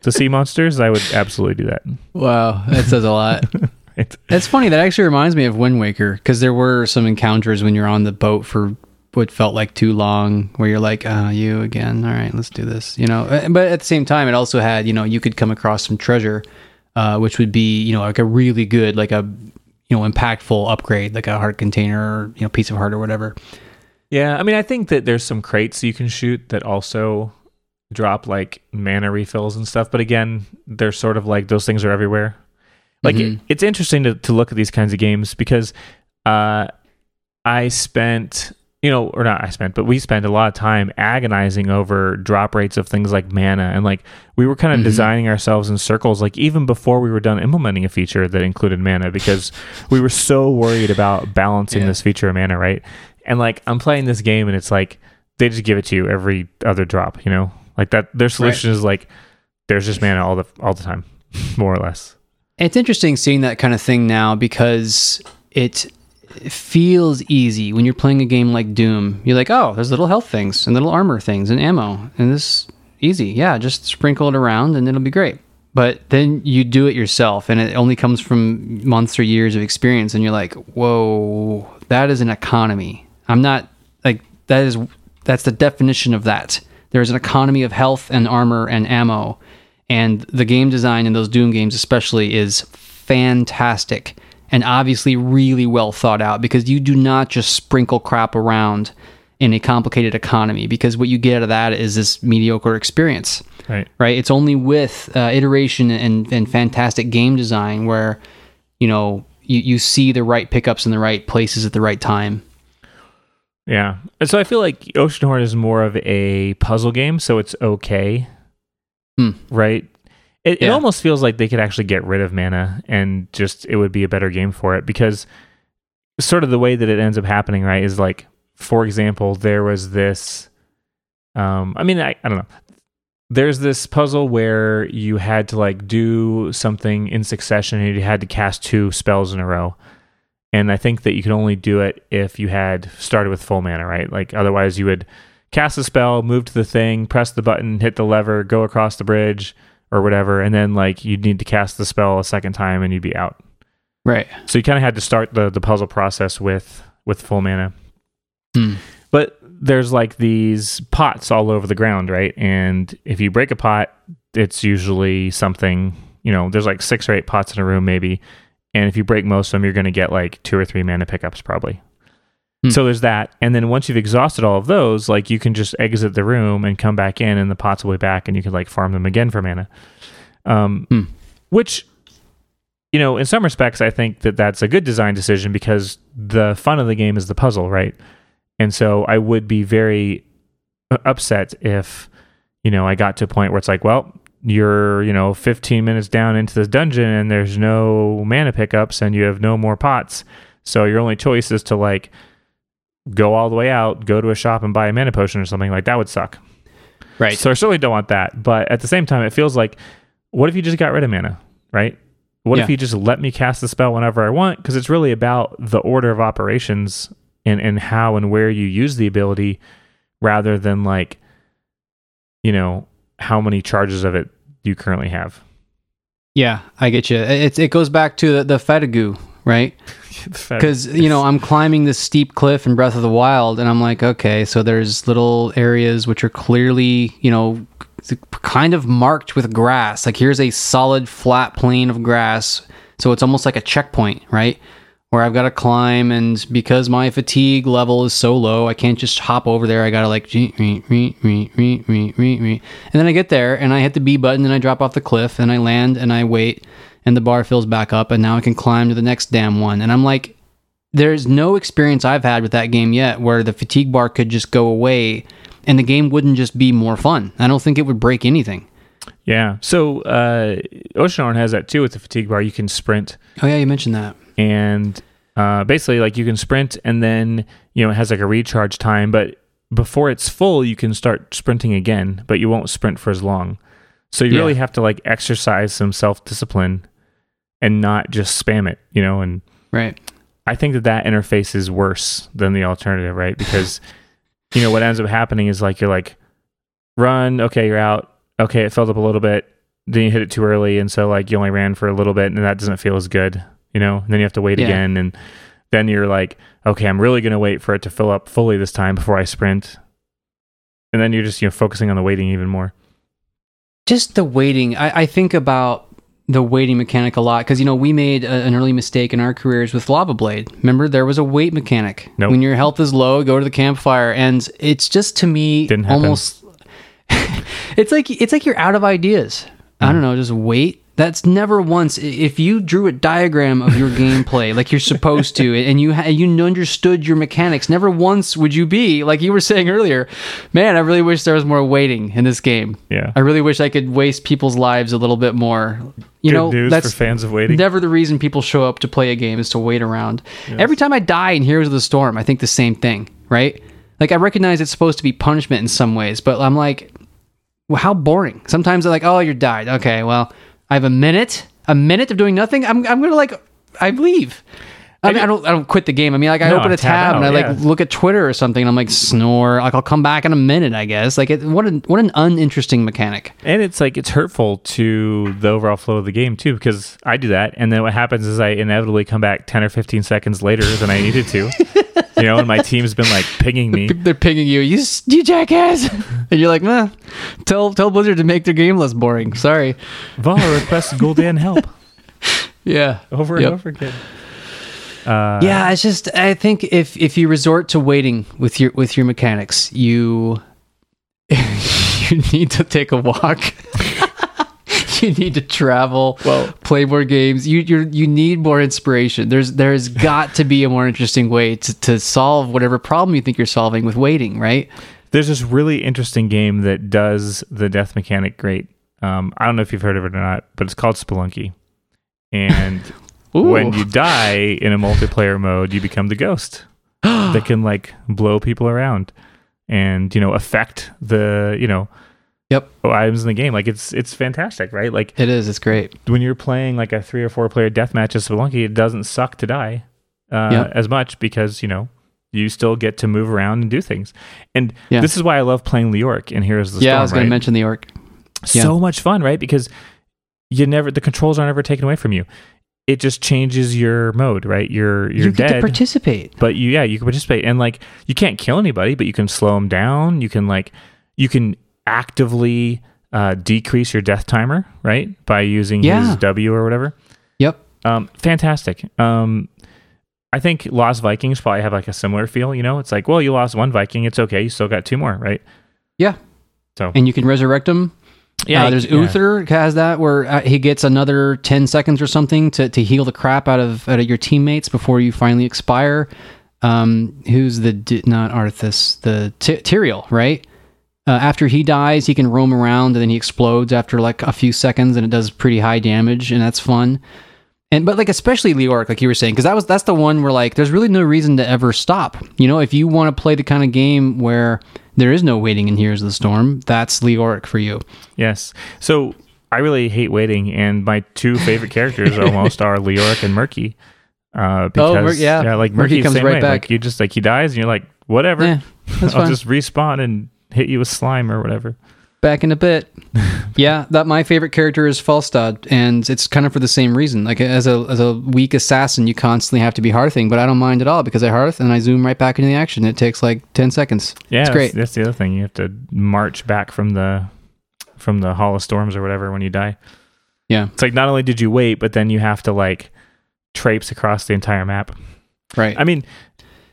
the sea monsters, I would absolutely do that. Wow, that says a lot. [laughs] It's- [laughs] funny. That actually reminds me of Wind Waker because there were some encounters when you're on the boat for what felt like too long, where you're like, "Ah, you again? All right, let's do this." You know. Uh, But at the same time, it also had you know you could come across some treasure, uh, which would be you know like a really good like a you know impactful upgrade, like a heart container or you know piece of heart or whatever. Yeah, I mean, I think that there's some crates you can shoot that also drop like mana refills and stuff. But again, they're sort of like those things are everywhere. Like Mhm. it, it's interesting to, to look at these kinds of games because uh, I spent, you know, or not I spent, but we spent a lot of time agonizing over drop rates of things like mana. And like we were kind of Mhm. designing ourselves in circles, like even before we were done implementing a feature that included mana because we were so worried about balancing Yeah. this feature of mana, right? And like I'm playing this game and it's like they just give it to you every other drop, you know? Like that their solution is like there's just mana all the all the time, [laughs] more or less. It's interesting seeing that kind of thing now because it feels easy when you're playing a game like Doom. You're like, oh, there's little health things and little armor things and ammo, and this easy. Yeah, just sprinkle it around and it'll be great. But then you do it yourself, and it only comes from months or years of experience, and you're like, whoa, that is an economy. I'm not like that is that's the definition of that. There's an economy of health and armor and ammo and the game design in those Doom games especially is fantastic. and obviously really well thought out because you do not just sprinkle crap around in a complicated economy because what you get out of that is this mediocre experience Right. right? It's only with uh, iteration and, and fantastic game design where, you know, you, you see the right pickups in the right places at the right time. Yeah. And so I feel like Oceanhorn is more of a puzzle game, so it's okay. Hmm. Right? It, it almost feels like they could actually get rid of mana and just it would be a better game for it because sort of the way that it ends up happening, right, is like, for example, there was this um I mean I, I don't know. There's this puzzle where you had to like do something in succession and you had to cast two spells in a row. And I think that you could only do it if you had started with full mana, right? Like otherwise you would cast a spell, move to the thing, press the button, hit the lever, go across the bridge or whatever, and then like you'd need to cast the spell a second time and you'd be out. Right. So you kind of had to start the the puzzle process with with full mana. Hmm. But there's like these pots all over the ground, right? And if you break a pot, it's usually something, you know, there's like six or eight pots in a room maybe. And if you break most of them, you're going to get like two or three mana pickups probably. Hmm. So there's that. And then once you've exhausted all of those, like you can just exit the room and come back in and the pots will be back and you can like farm them again for mana. Um, Hmm. which you know, in some respects, I think that that's a good design decision because the fun of the game is the puzzle, right? And so I would be very uh, upset if, you know, I got to a point where it's like, well, you're, you know, 15 minutes down into this dungeon and there's no mana pickups and you have no more pots. So your only choice is to like go all the way out, go to a shop and buy a mana potion or something like that would suck. Right. So I certainly don't want that. But at the same time, it feels like, what if you just got rid of mana, right? What if Yeah. you just let me cast the spell whenever I want? Because it's really about the order of operations and, and how and where you use the ability rather than like, you know, how many charges of it do you currently have. yeah, I get you. It, it goes back to the, the right? [laughs] Because, you know, I'm climbing this steep cliff in Breath of the Wild, and I'm like, okay, so there's little areas which are clearly, you know, kind of marked with grass. Like, here's a solid flat plane of grass. So it's almost like a checkpoint, right? Where I've got to climb, and because my fatigue level is so low, I can't just hop over there. I got to like, and then I get there, and I hit the B button, and I drop off the cliff, and I land, and I wait, and the bar fills back up, and now I can climb to the next damn one. And I'm like, there's no experience I've had with that game yet where the fatigue bar could just go away and the game wouldn't just be more fun. I don't think it would break anything. Yeah. So uh, Oceanhorn has that too with the fatigue bar. You can sprint Oh yeah, you mentioned that. And uh, basically like you can sprint and then you know it has like a recharge time but before it's full you can start sprinting again but you won't sprint for as long so you Yeah. really have to like exercise some self-discipline and not just spam it you know and Right. i think that that interface is worse than the alternative right because [laughs] you know what ends up happening is like you're like run okay you're out okay it filled up a little bit then you hit it too early and so like you only ran for a little bit and that doesn't feel as good you know and then you have to wait Yeah. again and then you're like okay i'm really going to wait for it to fill up fully this time before i sprint and then you're just you know focusing on the waiting even more Just the waiting. I, I think about the waiting mechanic a lot because you know we made a, an early mistake in our careers with Lava Blade. Remember, there was a wait mechanic. Nope. When your health is low, go to the campfire, and it's just to me Didn't happen. almost. [laughs] it's like it's like you're out of ideas. I Mm-hmm. don't know. Just wait. That's never once. If you drew a diagram of your gameplay [laughs] like you're supposed to, and you ha- you understood your mechanics, never once would you be like you were saying earlier. Man, I really wish there was more waiting in this game. yeah I really wish I could waste people's lives a little bit more. You Good know, that's for fans of waiting never the reason people show up to play a game is to wait around. Every time I die in Heroes of the Storm, I think the same thing, right? Like I recognize it's supposed to be punishment in some ways, but I'm like, well, how boring. Sometimes they're like, oh, you died. Okay, well, I have a minute, a minute of doing nothing. I'm, I'm gonna like, I leave. I mean, I don't, I don't quit the game. I mean, like, I No, open a tab and I out, like yeah. look at Twitter or something, and I'm like, snore. Like, I'll come back in a minute, I guess. Like, it, what an, what an uninteresting mechanic. and it's like it's hurtful to the overall flow of the game too because i do that and then what happens is i inevitably come back 10 or 15 seconds later than i needed to [laughs] you know and my team's been like pinging me They're pinging you, you, you jackass, [laughs] and you're like, nah. Tell tell Blizzard to make their game less boring. Sorry. valla requests gul'dan help [laughs] Yeah. over and Yep. over again Uh, yeah, it's just I think if if you resort to waiting with your with your mechanics, you [laughs] you need to take a walk. [laughs] you need to travel, Well- play more games. You you you need more inspiration. There's there's [laughs] got to be a more interesting way to, to solve whatever problem you think you're solving with waiting, right? There's this really interesting game that does the death mechanic great. Um, I don't know if you've heard of it or not, but it's called Spelunky. And [laughs] when you die in a multiplayer mode, you become the ghost [gasps] that can like blow people around and you know affect the you know Yep. items in the game. Like it's it's fantastic, right? Like It is. It's great. when you're playing like a three or four player deathmatch as Spelunky, it doesn't suck to die uh, Yep. as much because you know you still get to move around and do things. And Yeah. this is why I love playing Leoric and here's the yeah, Storm. I was going right? to mention the orc. yeah. so much fun, right? Because you never the controls aren't ever taken away from you. It just changes your mode, right? You're you're you get to participate. but you yeah you can participate and like you can't kill anybody, but you can slow them down. You can like you can actively uh, decrease your death timer, right? By using Yeah. his W or whatever. Yep. Um, fantastic. Um, I think Lost Vikings probably have like a similar feel. You know, it's like, well, you lost one Viking, it's okay. You still got two more, right? Yeah. So And you can resurrect them. Uh, there's Uther has that where uh, he gets another 10 seconds or something to, to heal the crap out of, out of your teammates before you finally expire. Um, who's the, not Arthas, the T- Tyrael, right? Uh, after he dies, he can roam around and then he explodes after like a few seconds and it does pretty high damage and that's fun. And but like especially Leoric, like you were saying, because that was that's the one where like there's really no reason to ever stop. You know, if you want to play the kind of game where there is no waiting in Heroes of the Storm, that's Leoric for you. Yes. So I really hate waiting, and my two favorite characters [laughs] almost are Leoric and Murky. Uh, because Mer- yeah. like Murky Murky comes right way. back. Like you just like he dies, and you're like, whatever. Yeah, I'll fine. just respawn and hit you with slime or whatever. Back in a bit. [laughs] yeah, that my favorite character is Falstad, and it's kind of for the same reason. Like as a as a weak assassin, you constantly have to be hearthing, but I don't mind at all because I hearth and I zoom right back into the action. It takes like ten seconds. Yeah, it's that's, great. That's the other thing. You have to march back from the from the Hall of Storms or whatever when you die. Yeah, It's like not only did you wait, but then you have to like traipse across the entire map. right. I mean,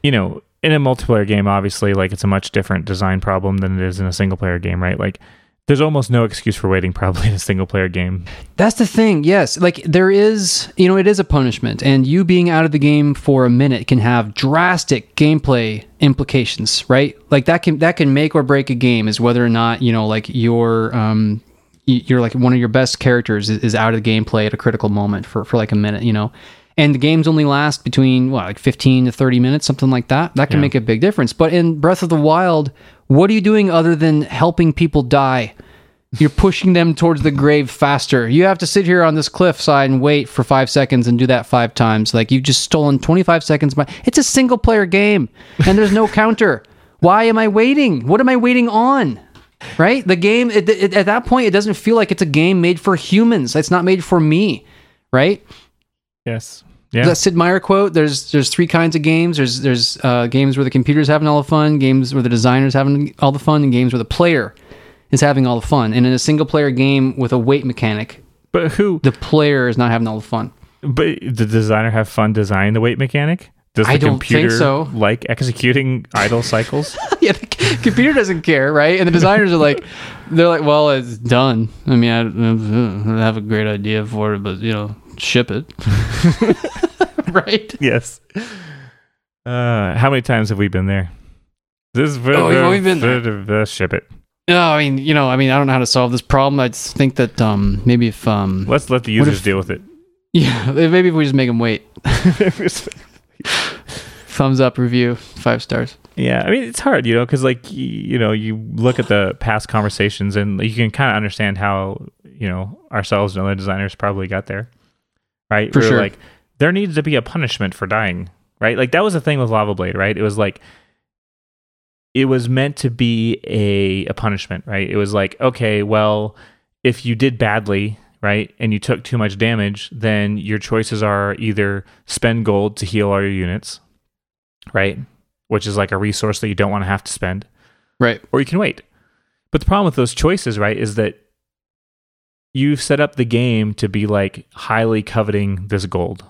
you know, in a multiplayer game, obviously, like it's a much different design problem than it is in a single player game, right? Like, there's almost no excuse for waiting, [laughs] probably in a single player game. That's the thing. Yes, like there is, you know, it is a punishment, and you being out of the game for a minute can have drastic gameplay implications, right? Like that can that can make or break a game is whether or not you know, like your um, you're like one of your best characters is, out of the gameplay at a critical moment for for like a minute, you know. And the games only last between what, like 15 to 30 minutes, something like that. That can Yeah. make a big difference. But in Breath of the Wild, what are you doing other than helping people die? You're pushing them towards the grave faster. You have to sit here on this cliffside and wait for five seconds and do that five times. Like you've just stolen 25 seconds. By it's a single player game and there's no [laughs] counter. Why am I waiting? What am I waiting on? Right? The game it, it, at that point it doesn't feel like it's a game made for humans. It's not made for me. Right? Yes. Yeah. That Sid Meier quote. There's there's three kinds of games. There's there's uh, games where the computer's having all the fun, games where the designer's having all the fun, and games where the player is having all the fun. And in a single player game with a wait mechanic, but who? the player is not having all the fun. But the designer have fun designing the wait mechanic? Does the I don't think computer so. like executing idle cycles? [laughs] yeah, the c- computer doesn't care, right? And the designers are like, they're like, well, it's done. I mean, I, I have a great idea for it, but you know, ship it, [laughs] [laughs] right? yes. Uh, how many times have we been there? This Oh, we've- been there. Ship it. No, I mean, you know, I mean, I don't know how to solve this problem. I just think that um, maybe if um, Let's let the users if- deal with it. [laughs] Yeah, maybe if we just make them wait. Thumbs up review, five stars. Yeah, I mean it's hard, you know, because like you know, you look at the past conversations and you can kind of understand how you know ourselves and other designers probably got there, right? For sure. Like there needs to be a punishment for dying, right? Like that was the thing with Lava Blade, right? It was like it was meant to be a a punishment, right? It was like okay, well, if you did badly. Right, and you took too much damage, then your choices are either spend gold to heal all your units, right? Which is like a resource that you don't want to have to spend, Right. or you can wait. But the problem with those choices, right, is that you've set up the game to be like highly coveting this gold,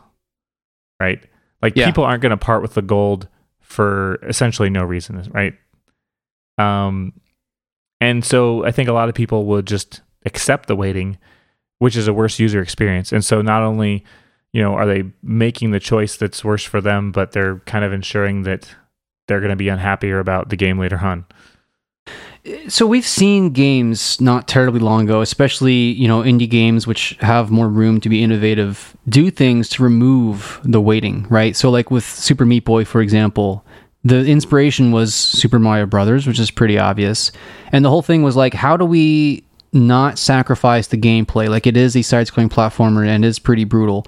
right? Like Yeah. people aren't going to part with the gold for essentially no reason, right? Um, and so I think a lot of people will just accept the waiting, which is a worse user experience. And so not only, you know, are they making the choice that's worse for them, but they're kind of ensuring that they're going to be unhappier about the game later on. So we've seen games not terribly long ago, especially you know indie games which have more room to be innovative, do things to remove the waiting, right? So like with Super Meat Boy, for example, the inspiration was Super Mario Brothers, which is pretty obvious, and the whole thing was like, how do we not sacrifice the gameplay? Like it is a side-scrolling platformer and is pretty brutal.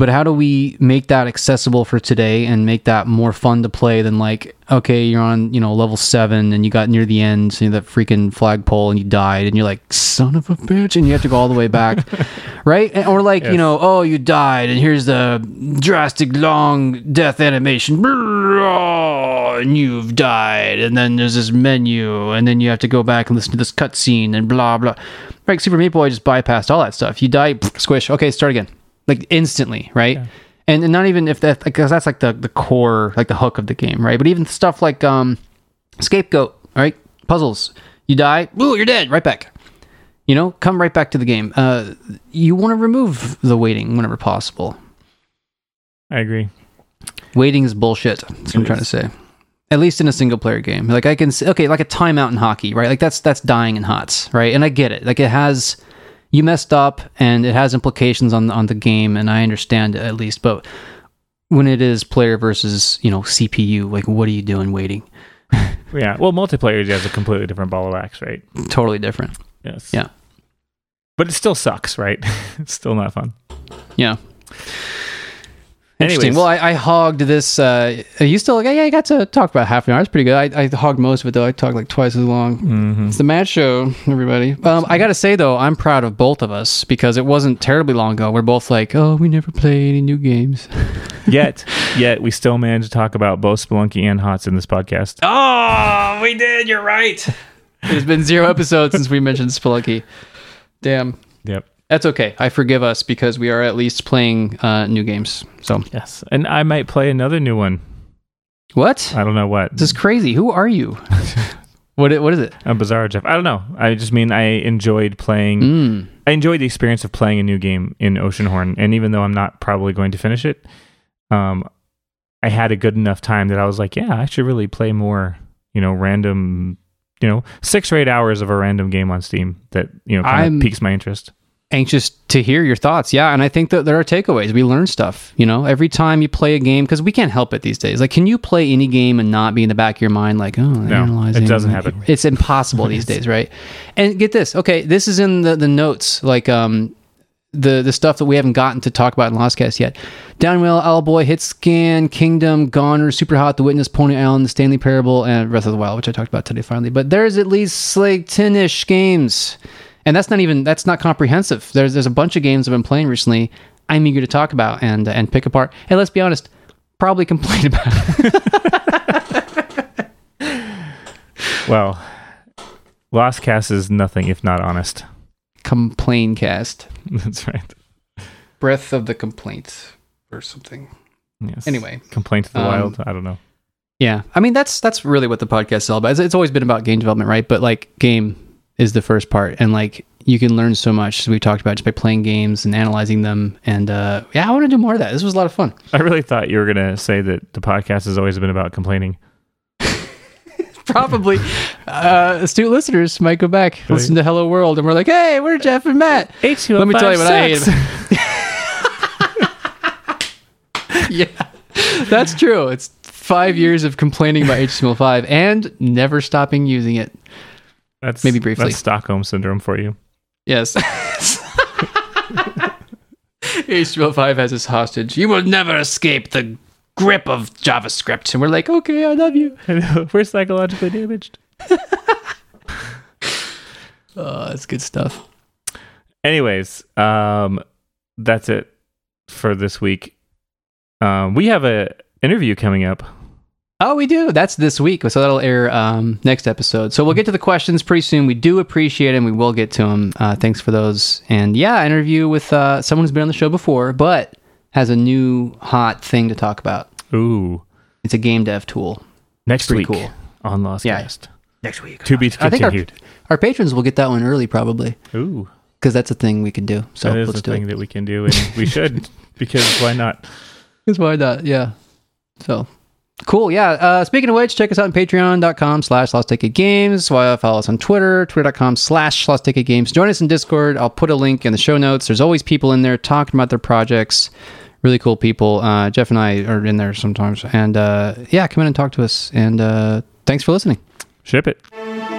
But how do we make that accessible for today and make that more fun to play than like, okay, you're on, you know, level seven and you got near the end, you know, that freaking flagpole and you died and you're like, son of a bitch, and you have to go all the way back. [laughs] right? And- Or like, you know, oh, you died and here's the drastic long death animation. And you've died. And then there's this menu and then you have to go back and listen to this cutscene and blah blah. Like Super Meat Boy just bypassed all that stuff. You die, squish, okay, start again like instantly, right? And, and not even if that because that's like the the core, like the hook of the game, right? But even stuff like um, Escape Goat, right? Puzzles, you die, ooh, you're dead, right back. You know, come right back to the game. Uh, you want to remove the waiting whenever possible. I agree. Waiting is bullshit. That's what I'm It trying to say. At least in a single player game. Like I can say, okay, like a timeout in hockey, right? Like that's that's dying in hots, right? And I get it. Like it has you messed up and it has implications on on the game and I understand at least, but when it is player versus, you know, CPU, like what are you doing waiting? [laughs] Yeah. Well, multiplayer has a completely different ball of wax, right? Totally different. Yes. Yeah. But it still sucks, right? [laughs] it's still not fun. Yeah. Interesting. Anyways. Well, I, I hogged this. Uh, you still? Like, yeah, I got to talk about half an hour. It's pretty good. I, I hogged most of it though. I talked like twice as long. Mm-hmm. It's the Matt Show, everybody. Um, I got to say though, I'm proud of both of us because it wasn't terribly long ago. We're both like, oh, we never play any new games. [laughs] yet, yet we still managed to talk about both Spelunky and Hots in this podcast. Oh, we did. You're right. There's been zero episodes since we mentioned Spelunky. Damn. Yep. That's okay. I forgive us because we are at least playing uh, new games. So Yes. And I might play another new one. what? I don't know what. This is crazy. Who are you? [laughs] what? What is it? a bizarre Jeff. I don't know. I just mean I enjoyed playing. Mm. I enjoyed the experience of playing a new game in Oceanhorn, and even though I'm not probably going to finish it, um, I had a good enough time that I was like, yeah, I should really play more. You know, random. You know, six or eight hours of a random game on Steam that you know kind of piques my interest. Anxious to hear your thoughts. Yeah, and I think that there are takeaways. We learn stuff, you know, every time you play a game because we can't help it these days. Like, can you play any game and not be in the back of your mind like, oh, analyzing? it doesn't happen. [laughs] It's impossible these days, right? And get this, okay, this is in the the notes, like um. The, the stuff that we haven't gotten to talk about in Lostcast yet. Downwell, Owlboy, Hit Scan, Kingdom, Goner, Super Hot, The Witness, Pony Island, The Stanley Parable, and Breath of the Wild, which I talked about today finally. But there's at least like 10 ish games and that's not even that's not comprehensive. There's there's a bunch of games I've been playing recently. I'm eager to talk about and and pick apart. And let's be honest, probably complain [laughs] about. Well, Lost Cast is nothing if not honest. Complain cast, [laughs] That's right. breath of the complaint or something. Yes. Anyway, Complaint to the um, Wild. I don't know. yeah. I mean that's that's really what the podcast is all about. It's, it's always been about game development, right? But like game is the first part, and like you can learn so much as we talked about just by playing games and analyzing them. And uh, yeah, I want to do more of that. This was a lot of fun. I really thought you were gonna say that the podcast has always been about complaining. [laughs] probably uh, astute listeners might go back listen to hello world and we're like hey we're jeff and matt let me tell you what i hate [laughs] yeah that's true it's five years of complaining about html5 and never stopping using it That's Maybe briefly. That's Stockholm syndrome for you. yes [laughs] html5 has us hostage you will never escape the grip of javascript and we're like okay i love you [laughs] we're psychologically damaged. [laughs] oh that's good stuff Anyways, um, that's it for this week. Um, we have a interview coming up. Oh, we do. That's this week, so that'll air um, next episode. So we'll get to the questions pretty soon. We do appreciate them. We will get to them. Uh, thanks for those. And yeah, interview with uh, someone who's been on the show before, but has a new hot thing to talk about. Ooh. It's a game dev tool. Next Pretty week cool. on Lost Yeah. Cast. Next week. To be I think our, continued. our patrons will get that one early probably Ooh. because that's a thing we can do. So that is let's the do thing it. that we can do, and we should because why not? [laughs] Because why not? Yeah. So cool. Yeah. Uh, speaking of which, check us out on patreon.com slash lost decade games. Why follow us on Twitter, twitter.com slash lost decade games. Join us in Discord. I'll put a link in the show notes. There's always people in there talking about their projects. Really cool people. Uh, Jeff and I are in there sometimes. And uh, yeah, come in and talk to us. And uh, thanks for listening. Ship it.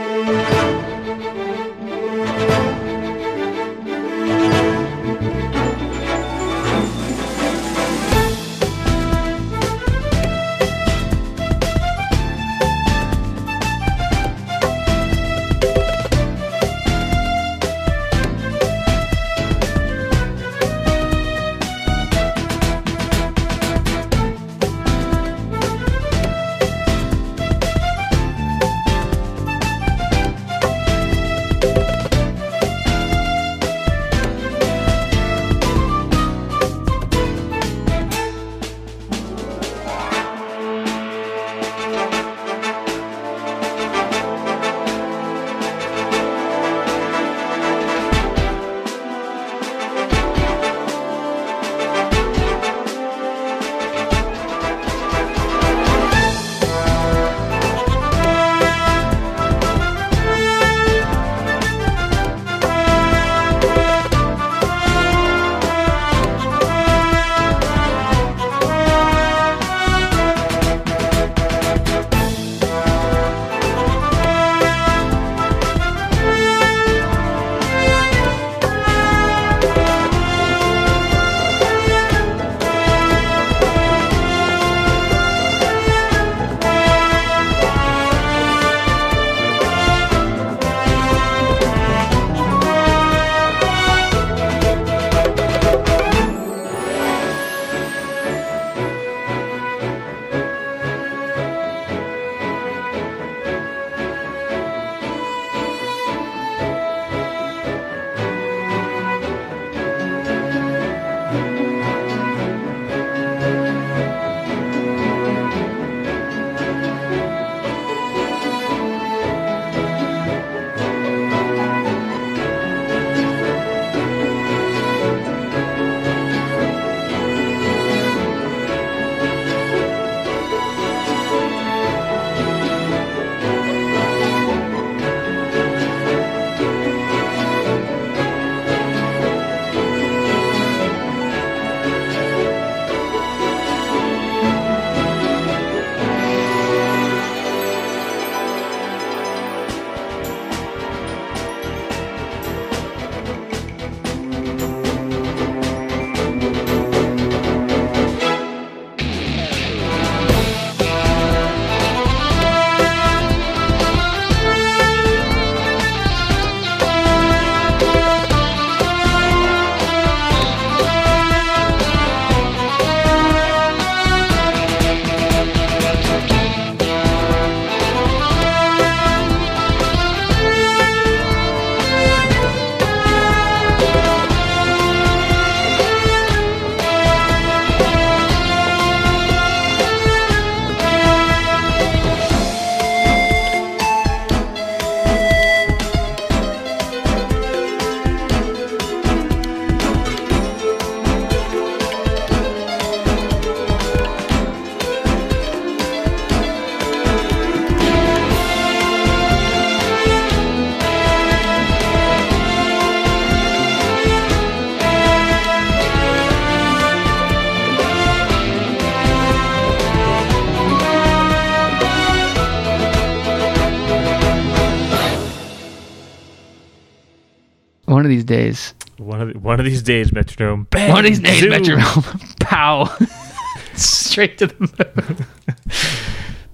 These days. One of the, one of these days, Metronome. Bang, One of these days, zoom. Metronome. [laughs] Pow. [laughs] Straight to the moon.